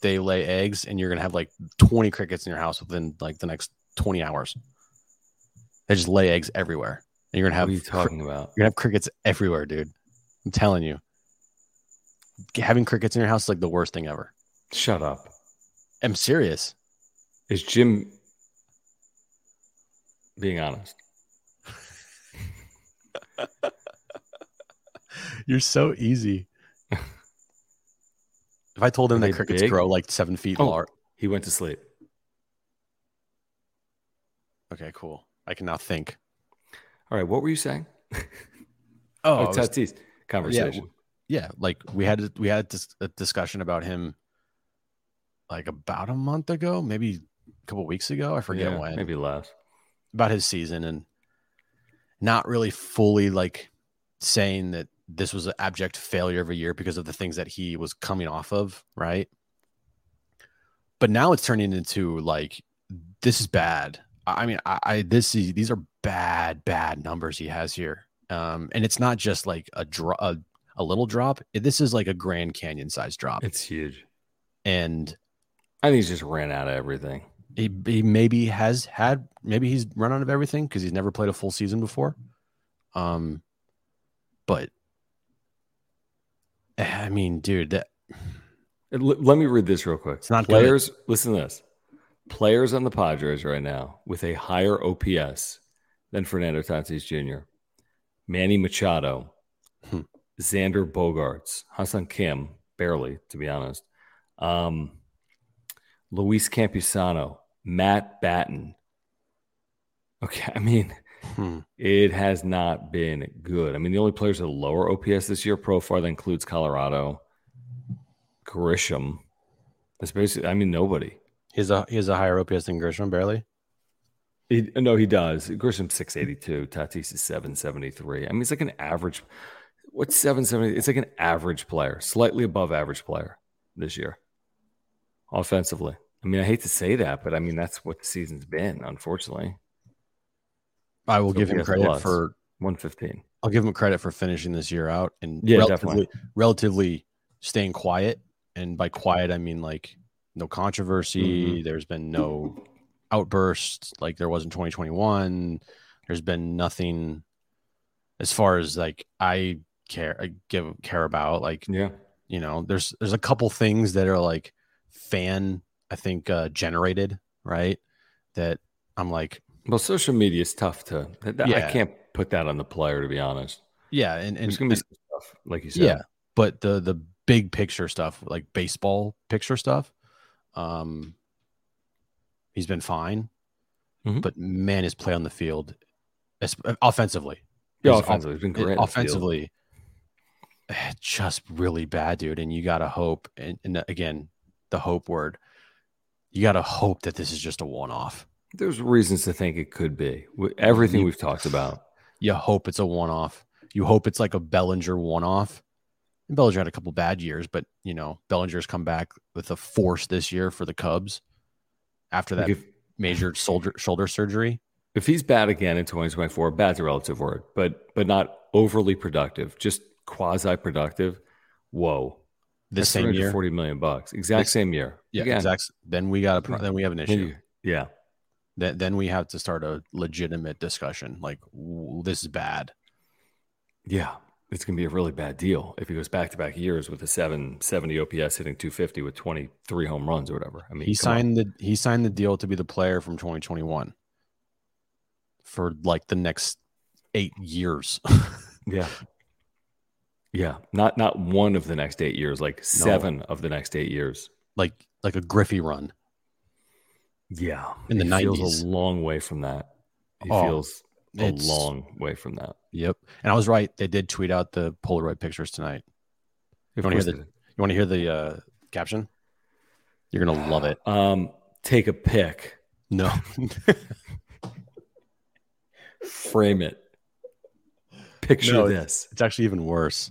B: they lay eggs and you're gonna have like 20 crickets in your house within like the next 20 hours. They just lay eggs everywhere. And you're gonna have
A: what are you talking about?
B: You're gonna have crickets everywhere, dude. I'm telling you. Having crickets in your house is like the worst thing ever.
A: Shut up.
B: I'm serious.
A: Is Jim being honest?
B: You're so easy. if I told him that crickets big? grow like seven feet oh,
A: he went to sleep.
B: Okay, cool. I can now think.
A: All right, what were you saying?
B: oh, oh
A: Tatis conversation.
B: Yeah, yeah, like we had we had a discussion about him like about a month ago, maybe a couple weeks ago. I forget yeah, when.
A: Maybe less.
B: About his season and not really fully like saying that this was an abject failure of a year because of the things that he was coming off of, right? But now it's turning into like this is bad. I mean, I, I this is these are bad, bad numbers he has here. Um, and it's not just like a drop, a, a little drop. This is like a Grand Canyon size drop.
A: It's huge.
B: And
A: I think he's just ran out of everything.
B: He, he maybe has had maybe he's run out of everything because he's never played a full season before. Um, but I mean, dude, that.
A: Let me read this real quick.
B: It's not
A: players. Good. Listen to this. Players on the Padres right now with a higher OPS than Fernando Tatis Jr. Manny Machado, hmm. Xander Bogaerts, Ha-Seong Kim, barely to be honest. Um, Luis Campusano, Matt Batten. Okay, I mean, hmm. it has not been good. I mean, the only players with lower OPS this year profile that includes Colorado, Grisham. That's basically, I mean, nobody.
B: He's a he has a higher OPS than Grisham, barely.
A: He, no, he does. Grisham six eighty two. Tatis is seven seventy three. I mean, it's like an average. What's seven seventy? It's like an average player, slightly above average player this year offensively. I mean, I hate to say that, but I mean that's what the season's been, unfortunately.
B: I will so give him credit plus, for
A: 115.
B: I'll give him credit for finishing this year out and
A: yeah,
B: relatively,
A: definitely.
B: relatively staying quiet. And by quiet, I mean like no controversy. Mm-hmm. There's been no outbursts like there was in 2021. There's been nothing as far as like I care I give care about. Like
A: yeah,
B: you know, there's there's a couple things that are like fan, I think, uh, generated, right? That I'm like,
A: well, social media is tough to. Yeah. I can't put that on the player, to be honest.
B: Yeah, and, and
A: there's gonna be and, stuff like you said.
B: Yeah, but the the big picture stuff, like baseball picture stuff, um, he's been fine.
A: Mhm.
B: But man, his play on the field, offensively,
A: Yeah, offensively, he's been great.
B: offensively, eh, just really bad, dude. And you gotta hope, and, and again, the hope word, you gotta hope that this is just a one-off.
A: There's reasons to think it could be. Everything
B: You-
A: we've talked about.
B: You hope it's a one-off. You hope it's like a Bellinger one-off. And Bellinger had a couple bad years, but you know Bellinger's come back with a force this year for the Cubs after that
A: if,
B: major shoulder shoulder surgery.
A: if he's bad again in 2024, bad's a relative word, but but not overly productive, just quasi productive. Whoa.
B: This
A: That's
B: same year,
A: 40 million bucks. Exact
B: This-
A: same year.
B: Yeah,
A: Again,
B: exactly. Then we got a pro- hmm. then we have an issue.
A: yeah.
B: Then then we have to start a legitimate discussion. Like this is bad.
A: Yeah. It's going to be a really bad deal if he goes back to back years with a 770 OPS hitting 250 with 23 home runs or whatever. I mean,
B: he
A: come on.
B: signed the he signed the deal to be the player from 2021 for like the next eight years.
A: Yeah. Yeah. Not not one of the next eight years, like seven of the next eight years.
B: like like a Griffey run.
A: Yeah.
B: In the 90s.
A: a long way from that. He
B: Oh,
A: feels a long way from that.
B: Yep. And I was right. They did tweet out the Polaroid pictures tonight.
A: Of
B: wanna hear the- You want to hear the uh, caption? You're gonna love it.
A: Um, take a pic,
B: No,
A: frame it. Picture
B: No,
A: this.
B: it's actually even worse.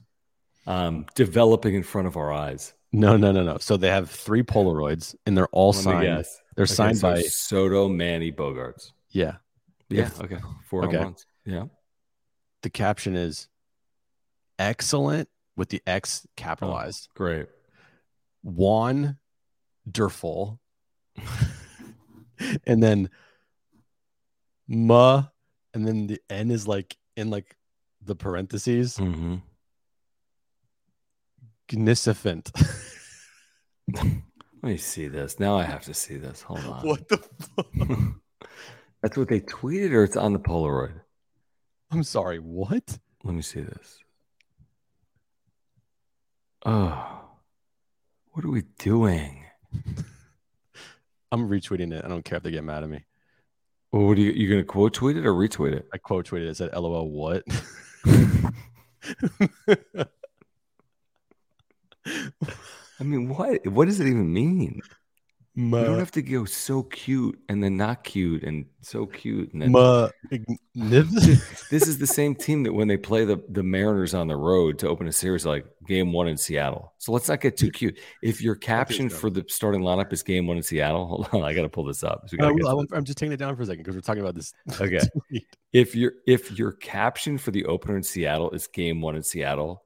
A: Um, developing in front of our eyes.
B: No, no, no, no. So they have three Polaroids, and they're all
A: Let
B: signed. They're
A: Okay,
B: signed
A: so
B: by
A: Soto, Manny, Bogaerts.
B: yeah.
A: Yeah.
B: If-
A: okay. Four
B: okay.
A: Yeah.
B: The caption is excellent with the X capitalized.
A: Great.
B: Wonderful, and then ma, and then the N is like in like the parentheses.
A: Mm-hmm.
B: Gnificent.
A: Let me see this. Now I have to see this. Hold on.
B: what the? Fuck?
A: That's what they tweeted, or it's on the Polaroid.
B: I'm sorry. What?
A: Let me see this. Oh, what are we doing?
B: I'm retweeting it. I don't care if they get mad at me.
A: Well, what are you? You gonna quote tweet it or retweet it?
B: I quote tweeted it. Said, "LOL, what?"
A: I mean, what? What does it even mean?
B: Ma,
A: You don't have to go so cute and then not cute and so cute and then.
B: ma,
A: this is the same team that when they play the the Mariners on the road to open a series like Game One in Seattle. So let's not get too cute. If your caption for the starting lineup is Game One in Seattle, hold on, I got to pull this up. So we
B: I
A: gotta get
B: will-
A: to
B: I'm just taking it down for a second because we're talking about this.
A: Okay. if your if your caption for the opener in Seattle is game one in Seattle,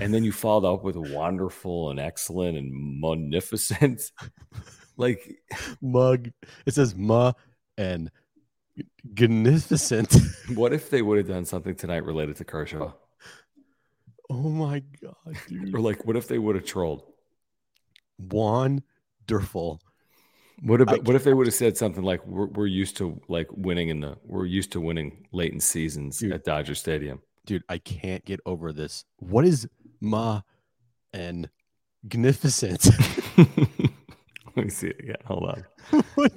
A: and then you followed up with wonderful and excellent and magnificent, like
B: Mug. It says ma and magnificent.
A: what if they would have done something tonight related to Kershaw?
B: Oh, oh my god, dude!
A: Or like what if they would have trolled?
B: Wonderful.
A: What if what if they would have said something like we're, we're used to like winning in the we're used to winning late in seasons
B: Dude.
A: at Dodger Stadium.
B: dude, I can't get over this. What is magnificent?
A: Let me see it again. Hold on.
B: what?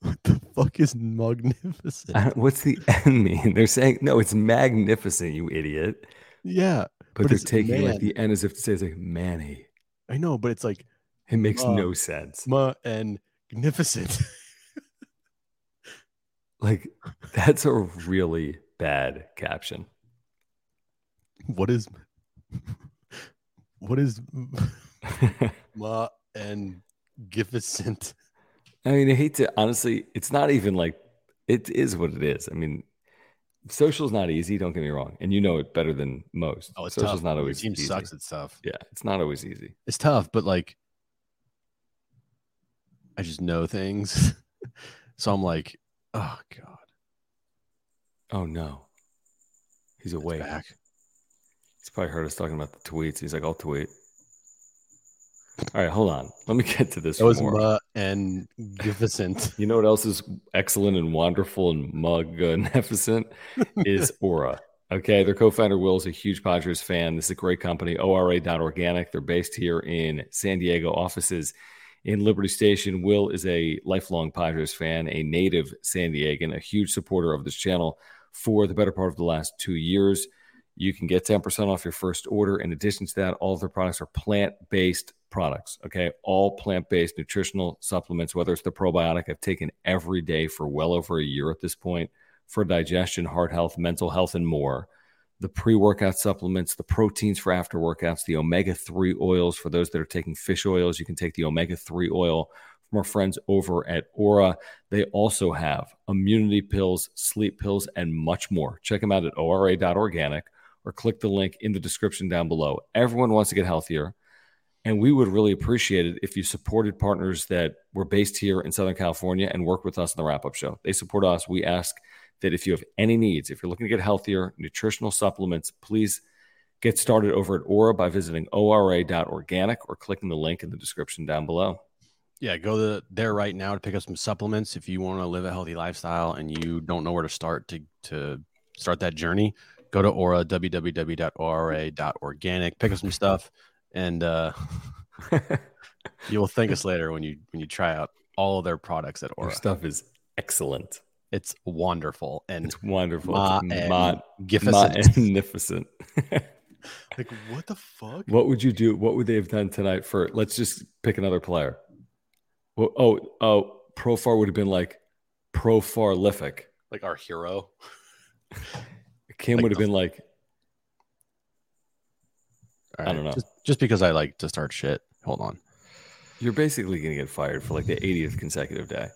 B: what the fuck is magnificent?
A: I What's the N mean? They're saying no, it's magnificent, you idiot.
B: yeah,
A: But,
B: But
A: they're taking like the N as if to say it's like Manny.
B: I know, but it's like
A: It makes
B: Uh,
A: no sense.
B: ma and magnificent.
A: Like that's a really bad caption.
B: What is what is ma and magnificent?
A: I mean, I hate to honestly, it's not even like it is what it is. I mean, social's not easy, don't get me wrong. And you know it better than most.
B: Oh, it's
A: social's
B: tough.
A: not always
B: team
A: easy.
B: sucks at stuff.
A: Yeah, it's not always easy.
B: It's tough, but like I just know things. so I'm like, oh god.
A: Oh no. He's
B: it's
A: awake.
B: back.
A: He's probably heard us talking about the tweets. He's like, I'll tweet. All right, hold on. Let me get to this
B: That was
A: more.
B: ma and magnificent.
A: You know what else is excellent and wonderful and magnificent is Ora. Okay, their co-founder Will is a huge Padres fan. This is a great company, ORA.organic. They're based here in San Diego, offices in Liberty Station. Will is a lifelong Padres fan, a native San Diegan, a huge supporter of this channel for the better part of the last two years. You can get 10% off your first order. In addition to that, all of their products are plant-based products. Okay, all plant-based nutritional supplements, whether it's the probiotic I've taken every day for well over a year at this point for digestion, heart health, mental health, and more. The pre workout supplements, the proteins for after workouts, the omega 3 oils for those that are taking fish oils. You can take the omega 3 oil from our friends over at Ora. They also have immunity pills, sleep pills, and much more. Check them out at ora.organic or click the link in the description down below. Everyone wants to get healthier. And we would really appreciate it if you supported partners that were based here in Southern California and work with us in the wrap up show. They support us. We ask that if you have any needs, if you're looking to get healthier, nutritional supplements, please get started over at Ora by visiting ora.organic or clicking the link in the description down below.
B: Yeah, go to there right now to pick up some supplements if you want to live a healthy lifestyle and you don't know where to start to to start that journey. Go to Ora www.ora.organic, pick up some stuff, and uh, you will thank us later when you when you try out all of their products at Ora.
A: Their stuff is excellent.
B: It's wonderful and
A: it's wonderful.
B: Ma-
A: it's magnificent. magnificent.
B: like what the fuck?
A: What would you do? What would they have done tonight for? Let's just pick another player. Well, oh, oh, Profar would have been like Profarlific.
B: Like our hero.
A: Kim
B: Like
A: would have been like,
B: All
A: I don't know.
B: Just, just because I like to start shit. Hold on.
A: you're basically going to get fired for like the 80th consecutive day.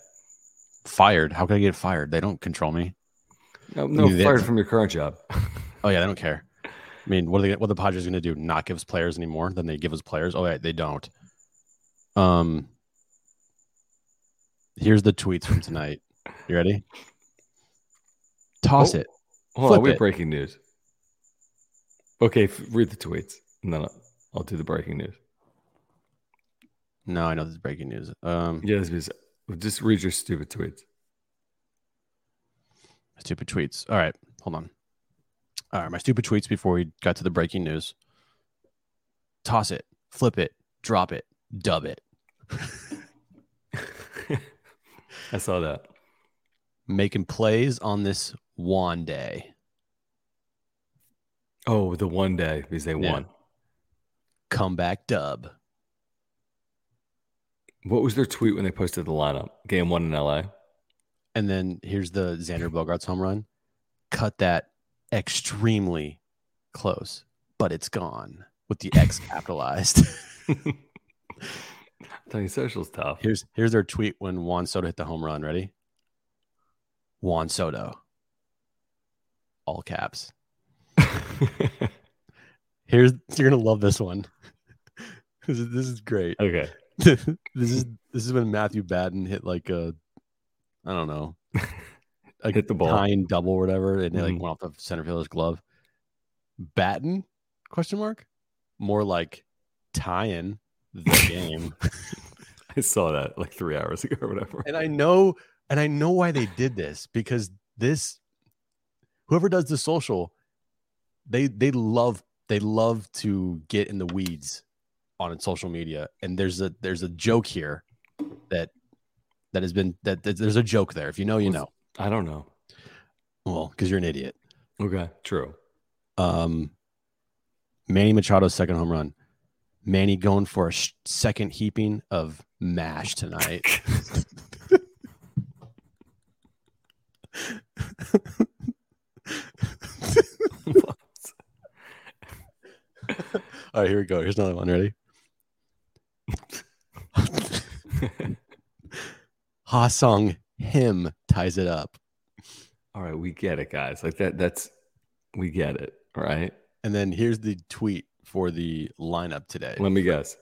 B: Fired. How could I get fired? They don't control me.
A: No, no,
B: They-
A: fired from your current job.
B: Oh yeah, they don't care. I mean, what are they? What are the Padres going to do? Not give us players anymore? than they give us players? Oh yeah, they don't. Um. Here's the tweets from tonight. You ready? Toss
A: Oh.
B: it.
A: Hold
B: Flip
A: on, we have
B: it.
A: breaking news. Okay, f- read the tweets, and then I'll, I'll do the breaking news.
B: No, I know this is breaking news. Um,
A: Yes, please. Just read your stupid tweets.
B: stupid tweets. All right, hold on. All right, my stupid tweets before we got to the breaking news. Toss it, flip it, drop it, dub it.
A: I saw that.
B: Making plays on this one day.
A: Oh, the one day because they
B: Yeah.
A: won.
B: Comeback dub.
A: What was their tweet when they posted the lineup? Game one in LA.
B: And then here's the Xander Bogaerts home run. Cut that extremely close, but it's gone with the X capitalized.
A: Tony Social's tough.
B: here's here's their tweet when Juan Soto hit the home run. Ready? Juan Soto. All caps. Here's you're gonna love this one. this, is, this is great.
A: okay.
B: this is this is when Matthew Batten hit like a I don't know a
A: Hit the ball.
B: tying double or whatever, and it like
A: Mhm.
B: went off the center fielder's glove. Batten question mark more like tying the game.
A: I saw that like three hours ago or whatever.
B: and I know and I know why they did this because this whoever does the social they they love they love to get in the weeds on social media. And there's a there's a joke here that that has been that, that there's a joke there. If you know you know.
A: I don't know.
B: well because you're an idiot.
A: Okay, true.
B: um Manny Machado's second home run. Manny going for a sh- second heaping of mash tonight All right, here we go. Here's another one. Ready? Ha Sung him ties it up.
A: All right, we get it, guys. Like that. That's we get it. All right.
B: And then here's the tweet for the lineup today.
A: Let me guess.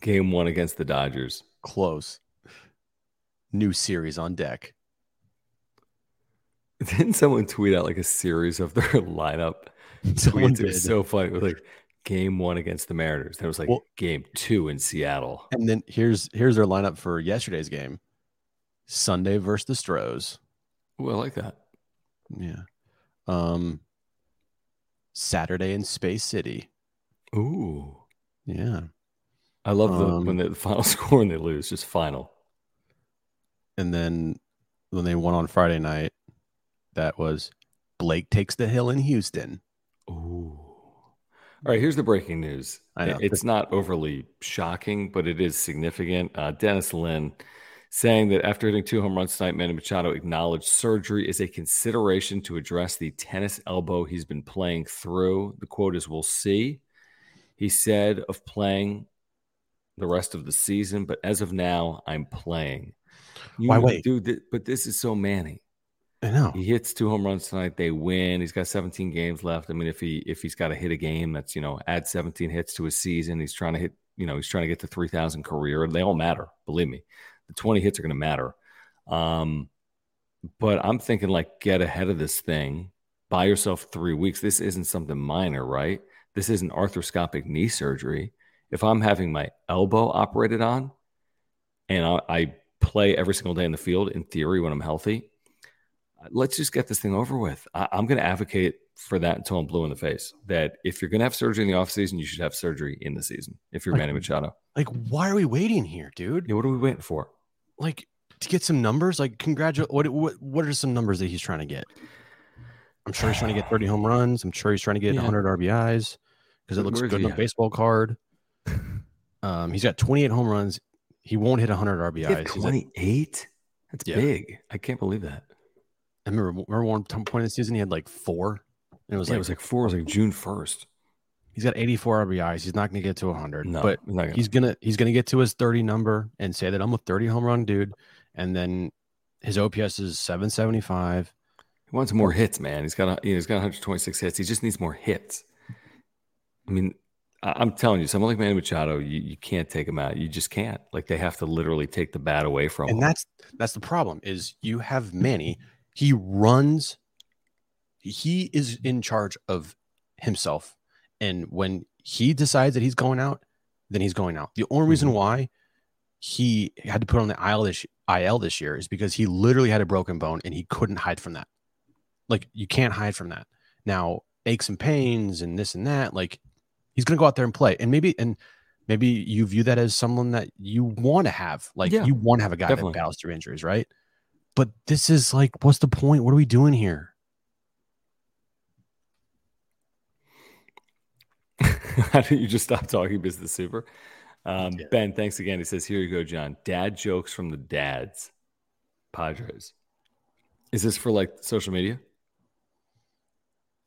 A: Game one against the Dodgers.
B: Close. New series on deck.
A: Didn't someone tweet out like a series of their lineup
B: Someone? Did.
A: so funny. It was like game one against the Mariners. Then it was like
B: Well-
A: game two in Seattle.
B: and then here's here's their lineup for yesterday's game. Sunday versus the Stros.
A: Oh, I like that.
B: Yeah. Um Saturday in Space City.
A: Ooh.
B: Yeah.
A: I love the
B: Um,
A: when the final score and they lose, just final.
B: And then when they won on Friday night, that was Blake takes the hill in Houston.
A: Ooh. All right, here's the breaking news. It's not overly shocking, but it is significant. Uh, Dennis Lin saying that after hitting two home runs tonight, Manny Machado acknowledged surgery is a consideration to address the tennis elbow he's been playing through. The quote is, We'll see. He said of playing the rest of the season, but as of now, I'm playing. You
B: Why wait?
A: Dude, but this is so Manny.
B: I know.
A: He hits two home runs tonight. They win. He's got 17 games left. I mean, if he if he's got to hit a game, that's you know add 17 hits to his season. He's trying to hit. You know, he's trying to get to 3,000 career. They all matter. Believe me, the 20 hits are going to matter. Um, but I'm thinking like get ahead of this thing. Buy yourself three weeks. This isn't something minor, right? This isn't arthroscopic knee surgery. If I'm having my elbow operated on, and I, I play every single day in the field, in theory, when I'm healthy, let's just get this thing over with. I, I'm going to advocate for that until I'm blue in the face. That if you're going to have surgery in the offseason, you should have surgery in the season. If you're
B: Like-
A: Manny Machado,
B: Like, why are we waiting here, dude?
A: yeah, what are we waiting for?
B: Like to get some numbers. Like, congratulate. What what what are some numbers that he's trying to get? I'm sure he's trying to get 30 home runs. I'm sure he's trying to get
A: Yeah.
B: 100 RBIs because it looks
A: Where's
B: good on a baseball card. Um, he's got 28 home runs. He won't hit 100 RBIs. He's at-
A: 28. That's
B: Yeah.
A: big. I can't believe that.
B: I remember, remember one point in the season he had like four. And it was
A: Yeah,
B: like,
A: it was like four. It was like June 1st.
B: he's got 84 RBIs. He's not going to get to 100,
A: No,
B: but
A: he's gonna-
B: he's gonna he's gonna get to his 30 number and say that I'm a 30 home run dude, and then his OPS is 775.
A: he wants more hits, man. He's got a, you know, he's got 126 hits. He just needs more hits. I mean, I, I'm telling you, someone like Manny Machado, you, you can't take him out. You just can't. Like they have to literally take the bat away from him.
B: And that's that's the problem is you have Manny. He runs. He is in charge of himself, and when he decides that he's going out, then he's going out. The only reason
A: Mhm.
B: why he had to put on the IL this IL this year is because he literally had a broken bone and he couldn't hide from that. Like you can't hide from that. Now aches and pains and this and that. Like he's gonna go out there and play, and maybe and maybe you view that as someone that you want to have. Like
A: Yeah,
B: you want to have a guy
A: definitely.
B: that battles through injuries, right? But this is like, what's the point? What are we doing here?
A: How do you just stop talking business super? Um,
B: Yeah.
A: Ben, thanks again. He says, Here you go, John. Dad jokes from the dads. Padres. Is this for like social media?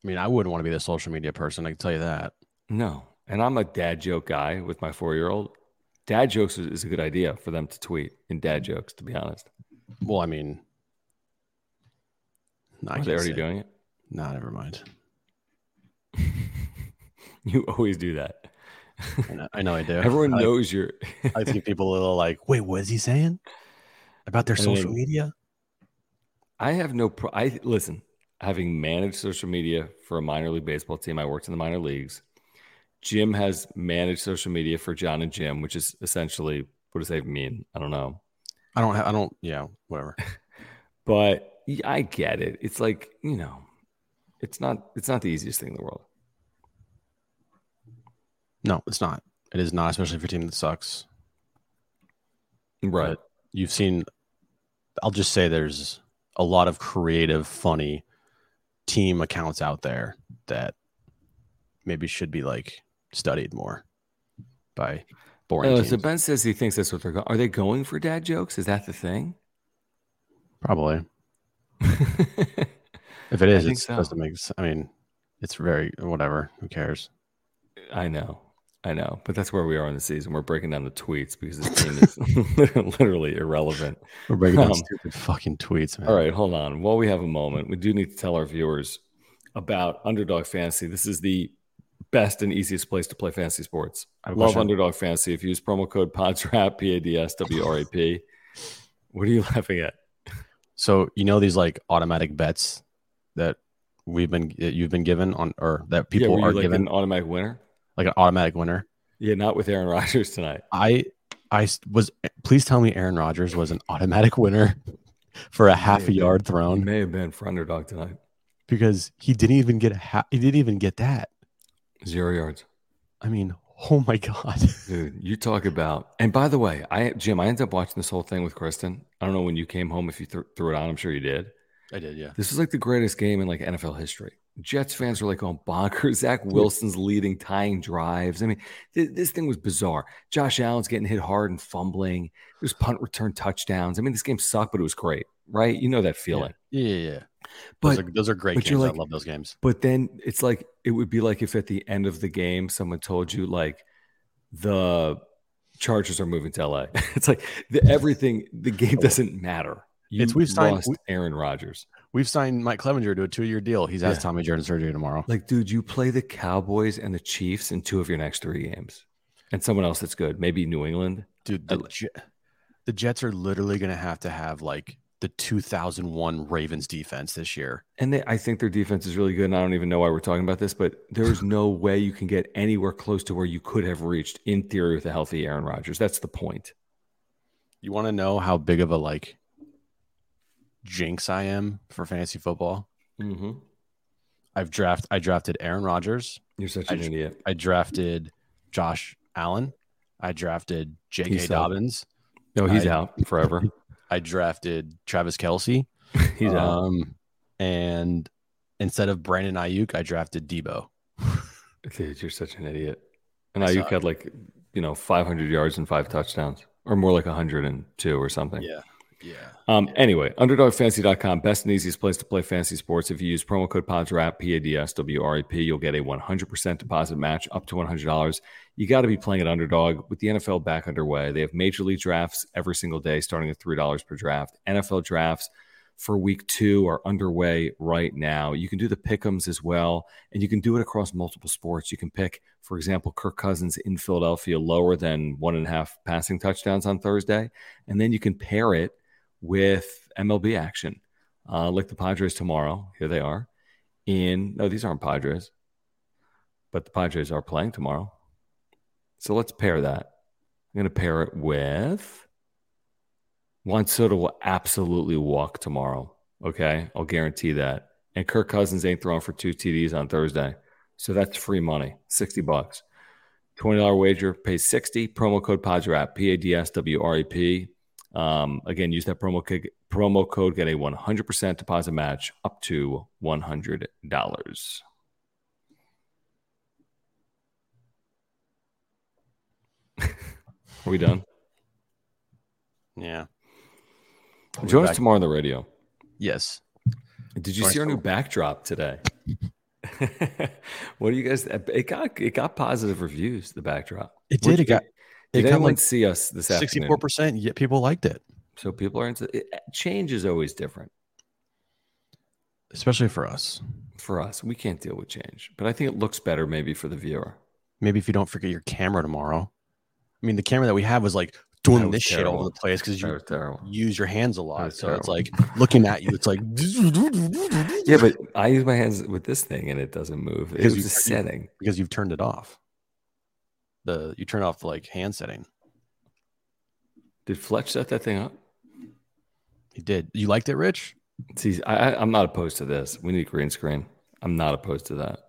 B: I mean, I wouldn't want to be the social media person. I can tell you that.
A: No. And I'm a dad joke guy with my four year old. Dad jokes is, is a good idea for them to tweet in dad jokes, to be honest.
B: Well, I mean, I
A: Are
B: can't
A: they already
B: say.
A: doing it?
B: No, never mind.
A: you always do that.
B: I know I, know I do.
A: Everyone
B: I
A: knows you're.
B: I think people are like, wait, what is he saying about their
A: And
B: social
A: then-
B: media?
A: I have no. Pro- I listen. Having managed social media for a minor league baseball team, I worked in the minor leagues. Jim has managed social media for John and Jim, which is essentially what does that mean? I don't know,
B: I don't have. I don't. Yeah, whatever.
A: but I get it. It's like you know, it's not. It's not the easiest thing in the world.
B: No, it's not. It is not, especially for a team that sucks.
A: Right.
B: But you've seen. I'll just say there's a lot of creative, funny team accounts out there that maybe should be like studied more by boring
A: Oh,
B: teams.
A: so Ben says he thinks that's what they're going. Are they going for dad jokes? Is that the thing?
B: Probably. If it is, it
A: so.
B: doesn't make. I mean, it's very whatever. Who cares?
A: I know. I know. But that's where we are in the season. We're breaking down the tweets because this team is literally irrelevant.
B: We're breaking down
A: Um,
B: stupid fucking tweets, man.
A: All right, hold on. While we have a moment, we do need to tell our viewers about Underdog Fantasy. This is the best and easiest place to play fantasy sports.
B: I
A: Love. Underdog Fantasy. If you use promo code PADSWRAP, P A D S W R A P. What are you laughing at?
B: So you know these like automatic bets that we've been that you've been given on, or that
A: yeah,
B: people
A: you
B: are
A: like
B: given
A: an automatic winner?
B: like an automatic winner.
A: Yeah, not with Aaron Rodgers tonight.
B: I I was. Please tell me Aaron Rodgers was an automatic winner for a half a yard
A: He
B: thrown.
A: may have been for Underdog tonight.
B: because he didn't even get a ha- he didn't even get that.
A: Zero yards.
B: I mean, oh my god,
A: Dude, you talk about. And by the way, I Jim, I ended up watching this whole thing with Kristen. I don't know when you came home if you th- threw it on. I'm sure you did.
B: I did, yeah.
A: This is like the greatest game in like NFL history. Jets fans are like on bonkers. Zach Wilson's leading, tying drives. I mean, th- this thing was bizarre. Josh Allen's getting hit hard and fumbling. There's punt return touchdowns. I mean, this game sucked, but it was great, right? You know that feeling.
B: Yeah, yeah, yeah.
A: But
B: those are, those are great games.
A: like-
B: I love those games.
A: But then it's like it would be like if at the end of the game someone told you like the Chargers are moving to LA. it's like the, everything. The game doesn't matter. You
B: It's- we've signed- we-
A: Aaron Rodgers.
B: We've signed Mike Clevinger to a two-year deal. He's has
A: Yeah.
B: Tommy John surgery tomorrow.
A: Like, dude, you play the Cowboys and the Chiefs in two of your next three games, and someone else that's good, maybe New England.
B: Dude, the,
A: I-
B: the Jets are literally going to have to have like the 2001 Ravens defense this year.
A: And they, I think their defense is really good. And I don't even know why we're talking about this, but there's no way you can get anywhere close to where you could have reached in theory with a healthy Aaron Rodgers. That's the point.
B: You want to know how big of a like jinx I am for fantasy football?
A: Mm-hmm.
B: I've draft I drafted Aaron Rodgers.
A: You're such an
B: ju-
A: idiot.
B: I drafted Josh Allen. I drafted J.K.
A: He's out.
B: Dobbins.
A: No, he's
B: I-
A: out forever.
B: I drafted Travis Kelce.
A: He's out.
B: Um, and instead of Brandon Aiyuk, I drafted Deebo.
A: Dude, you're such an idiot. And
B: I
A: Aiyuk
B: suck.
A: had like, you know, 500 yards and five touchdowns, or more like 102 or something.
B: Yeah. Yeah.
A: Um, anyway, underdogfantasy.com, best and easiest place to play fantasy sports. If you use promo code PADSWRAP, P-A-D-S-W-R-E-P, you'll get a 100% deposit match up to $100. You got to be playing at Underdog. With the NFL back underway, they have major league drafts every single day, starting at $3 per draft. NFL drafts for week two are underway right now. You can do the pickums as well, and you can do it across multiple sports. You can pick, for example, Kirk Cousins in Philadelphia lower than one and a half passing touchdowns on Thursday, and then you can pair it with MLB action, uh, like the Padres tomorrow. Here they are. In no, these aren't Padres, but the Padres are playing tomorrow. So let's pair that. I'm going to pair it with Juan Soto will absolutely walk tomorrow. Okay, I'll guarantee that. And Kirk Cousins ain't throwing for two TDs on Thursday, so that's free money, sixty bucks. Twenty dollar wager pays sixty. Promo code PADSWRAP P A D S W R E P. Um, again, use that promo code. Promo code get a one hundred percent deposit match up to one hundred dollars. Are we done?
B: Yeah.
A: Join us tomorrow on the radio.
B: Yes.
A: Did you
B: Join
A: see our new backdrop today? what do you guys? It got it got positive reviews. The backdrop.
B: It did. It got
A: get? Did
B: it
A: anyone
B: like
A: see us this afternoon?
B: sixty-four percent. Yet people liked it,
A: So people are into it, change. Is always different
B: especially for us.
A: for us. We can't deal with change, but I think it looks better maybe for the viewer.
B: Maybe if you don't forget your camera tomorrow. I mean, the camera that we have was like doing
A: was
B: this shit all over the place because you
A: terrible.
B: use your hands a lot. So it's like looking at you, it's like
A: Yeah, but I use my hands with this thing and it doesn't move. It
B: Because
A: was a setting.
B: because you've turned it off. The you turn off the like hand setting.
A: Did Fletch set that thing up?
B: He did. You liked it, Rich?
A: See, I, I, I'm not opposed to this. We need green screen. I'm not opposed to that.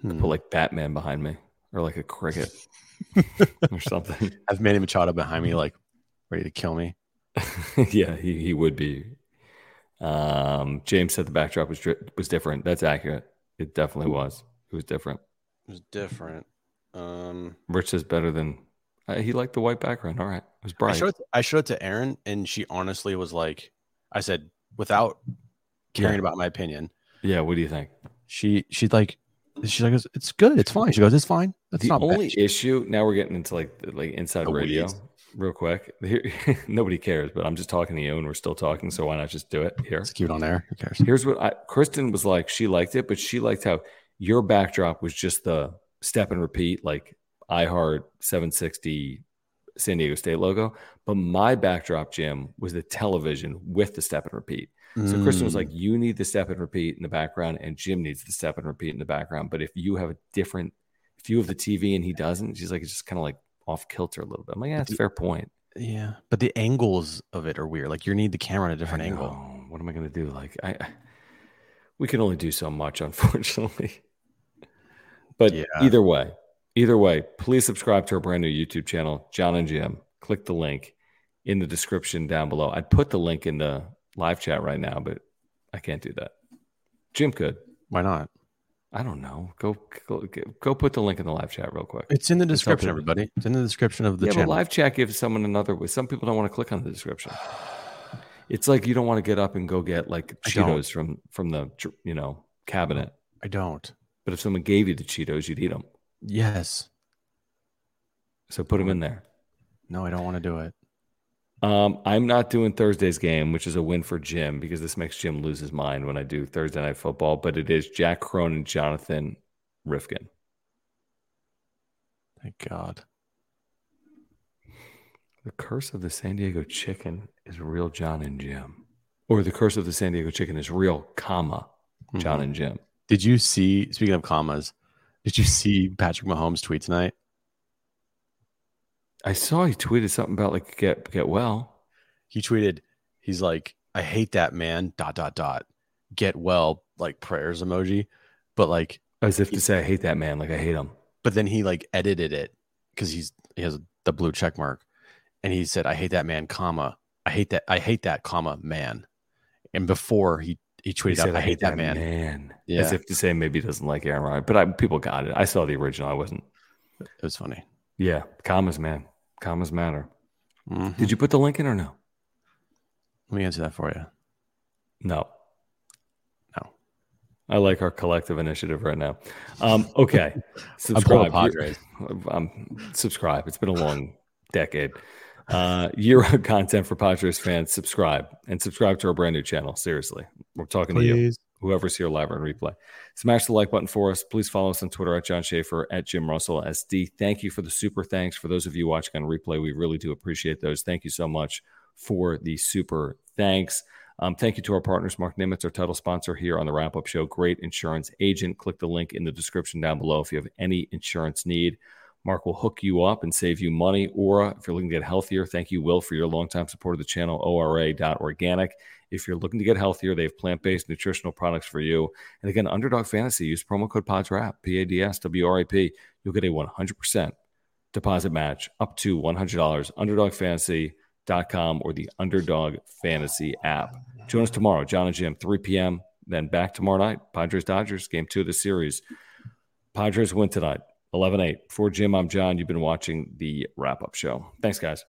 B: Hmm.
A: Put like Batman behind me or like a cricket or something.
B: I've Manny Machado behind me, like ready to kill me.
A: yeah, he, he would be. Um, James said the backdrop was was different. That's accurate. It definitely was. It was different.
B: It was different. Um,
A: Rich is better than uh, he liked the white background. All right, it was
B: I
A: bright.
B: showed it, I showed it to Erin, and she honestly was like, I said without caring
A: Yeah.
B: about my opinion.
A: yeah, what do you think?
B: She she's like, she's like, it's good, it's fine. She goes, it's fine. That's
A: the
B: not
A: only
B: bad.
A: issue now we're getting into like like inside
B: The
A: radio
B: weeds.
A: real quick. Here, nobody cares, but I'm just talking to you, and we're still talking. So why not just do it here?
B: Let's keep it on there. Who cares?
A: Here's what I, Kristen was like. She liked it, but she liked how your backdrop was just the step and repeat, like iHeart 760 San Diego State logo. But my backdrop, Jim, was the television with the step and repeat. So Kristen was
B: Mm.
A: like, "You need the step and repeat in the background, and Jim needs the step and repeat in the background. But if you have a different, if you have the TV and he doesn't, she's like, it's just kind of like off kilter a little bit. I'm like, yeah, that's a fair point.
B: yeah, but the angles of it are weird. Like you need the camera on a different angle.
A: What am I going to do? Like, I, I- we can only do so much, unfortunately. But
B: Yeah.
A: either way, either way, please subscribe to our brand new YouTube channel, John and Jim. Click the link in the description down below. I'd put the link in the live chat right now, but I can't do that. Jim could.
B: Why not?
A: I don't know. Go go, go put the link in the live chat real quick.
B: It's in the
A: It's
B: description, everybody. It's in the description of the
A: yeah,
B: channel.
A: live chat gives someone another way. Some people don't want to click on the description. It's like you don't want to get up and go get like
B: I don't.
A: Cheetos from from the you know cabinet.
B: I don't.
A: But if someone gave you the Cheetos, you'd eat them.
B: Yes.
A: So put them in there.
B: No, I don't want to do it.
A: Um, I'm not doing Thursday's game, which is a win for Jim because this makes Jim lose his mind when I do Thursday night football. But it is Jack Crone and Jonathan Rifkin.
B: Thank God.
A: The curse of the San Diego chicken is real John and Jim. Or the curse of the San Diego chicken is real, comma, John
B: Mhm.
A: and Jim.
B: Did you see? Speaking of commas, did you see Patrick Mahomes tweet tonight?
A: I saw he tweeted something about like get get well.
B: He tweeted, "He's like, I hate that man." Dot dot dot. Get well, like prayers emoji, but like,
A: As if to say I hate that man, like I hate him.
B: but then he like edited it because he's he has the blue check mark, and he said, "I hate that man, comma, I hate that, I hate that, comma, man." And before he he
A: He
B: tweeted
A: said,
B: out, "I hate that man."
A: man.
B: Yeah.
A: As if to say maybe he doesn't like Aaron Rodgers. But I, people got it. I saw the original. I wasn't.
B: It was funny.
A: Yeah, commas, man. Commas matter.
B: Mhm.
A: Did you put the link in or no?
B: Let me answer that for you.
A: No.
B: No.
A: I like our collective initiative right now. Um, okay.
B: I'm
A: subscribe.
B: Padres.
A: Um, subscribe. It's been a long decade. Uh, year of content for Padres fans. Subscribe and subscribe to our brand new channel. Seriously, we're talking to you whoever's here live or in replay. Smash the like button for us. Please follow us on Twitter at John Schaefer, at Jim Russell SD. Thank you for the super thanks. For those of you watching on replay, we really do appreciate those. Thank you so much for the super thanks. Um, thank you to our partners, Mark Nimitz, our title sponsor here on the wrap up show. Great insurance agent. Click the link in the description down below if you have any insurance need. Mark will hook you up and save you money. Ora, if you're looking to get healthier, thank you, Will, for your longtime support of the channel, ora.organic. If you're looking to get healthier, they have plant based nutritional products for you. And again, Underdog Fantasy, use promo code PADSWRAP, P A D S W R A P. You'll get a 100% deposit match up to $100. UnderdogFantasy.com or the Underdog Fantasy app. Join us tomorrow, John and Jim, 3 p.m. Then back tomorrow night, Padres Dodgers, game two of the series. Padres win tonight, 11 8. For Jim, I'm John. You've been watching the wrap up show. Thanks, guys.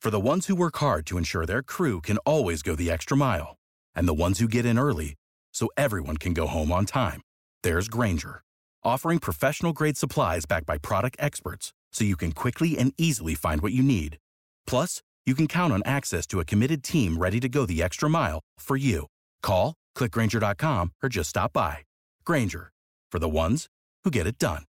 D: For the ones who work hard to ensure their crew can always go the extra mile, and the ones who get in early so everyone can go home on time, there's Grainger, offering professional grade supplies backed by product experts so you can quickly and easily find what you need. Plus, you can count on access to a committed team ready to go the extra mile for you. Call, clickgrainger.com, or just stop by. Grainger, for the ones who get it done.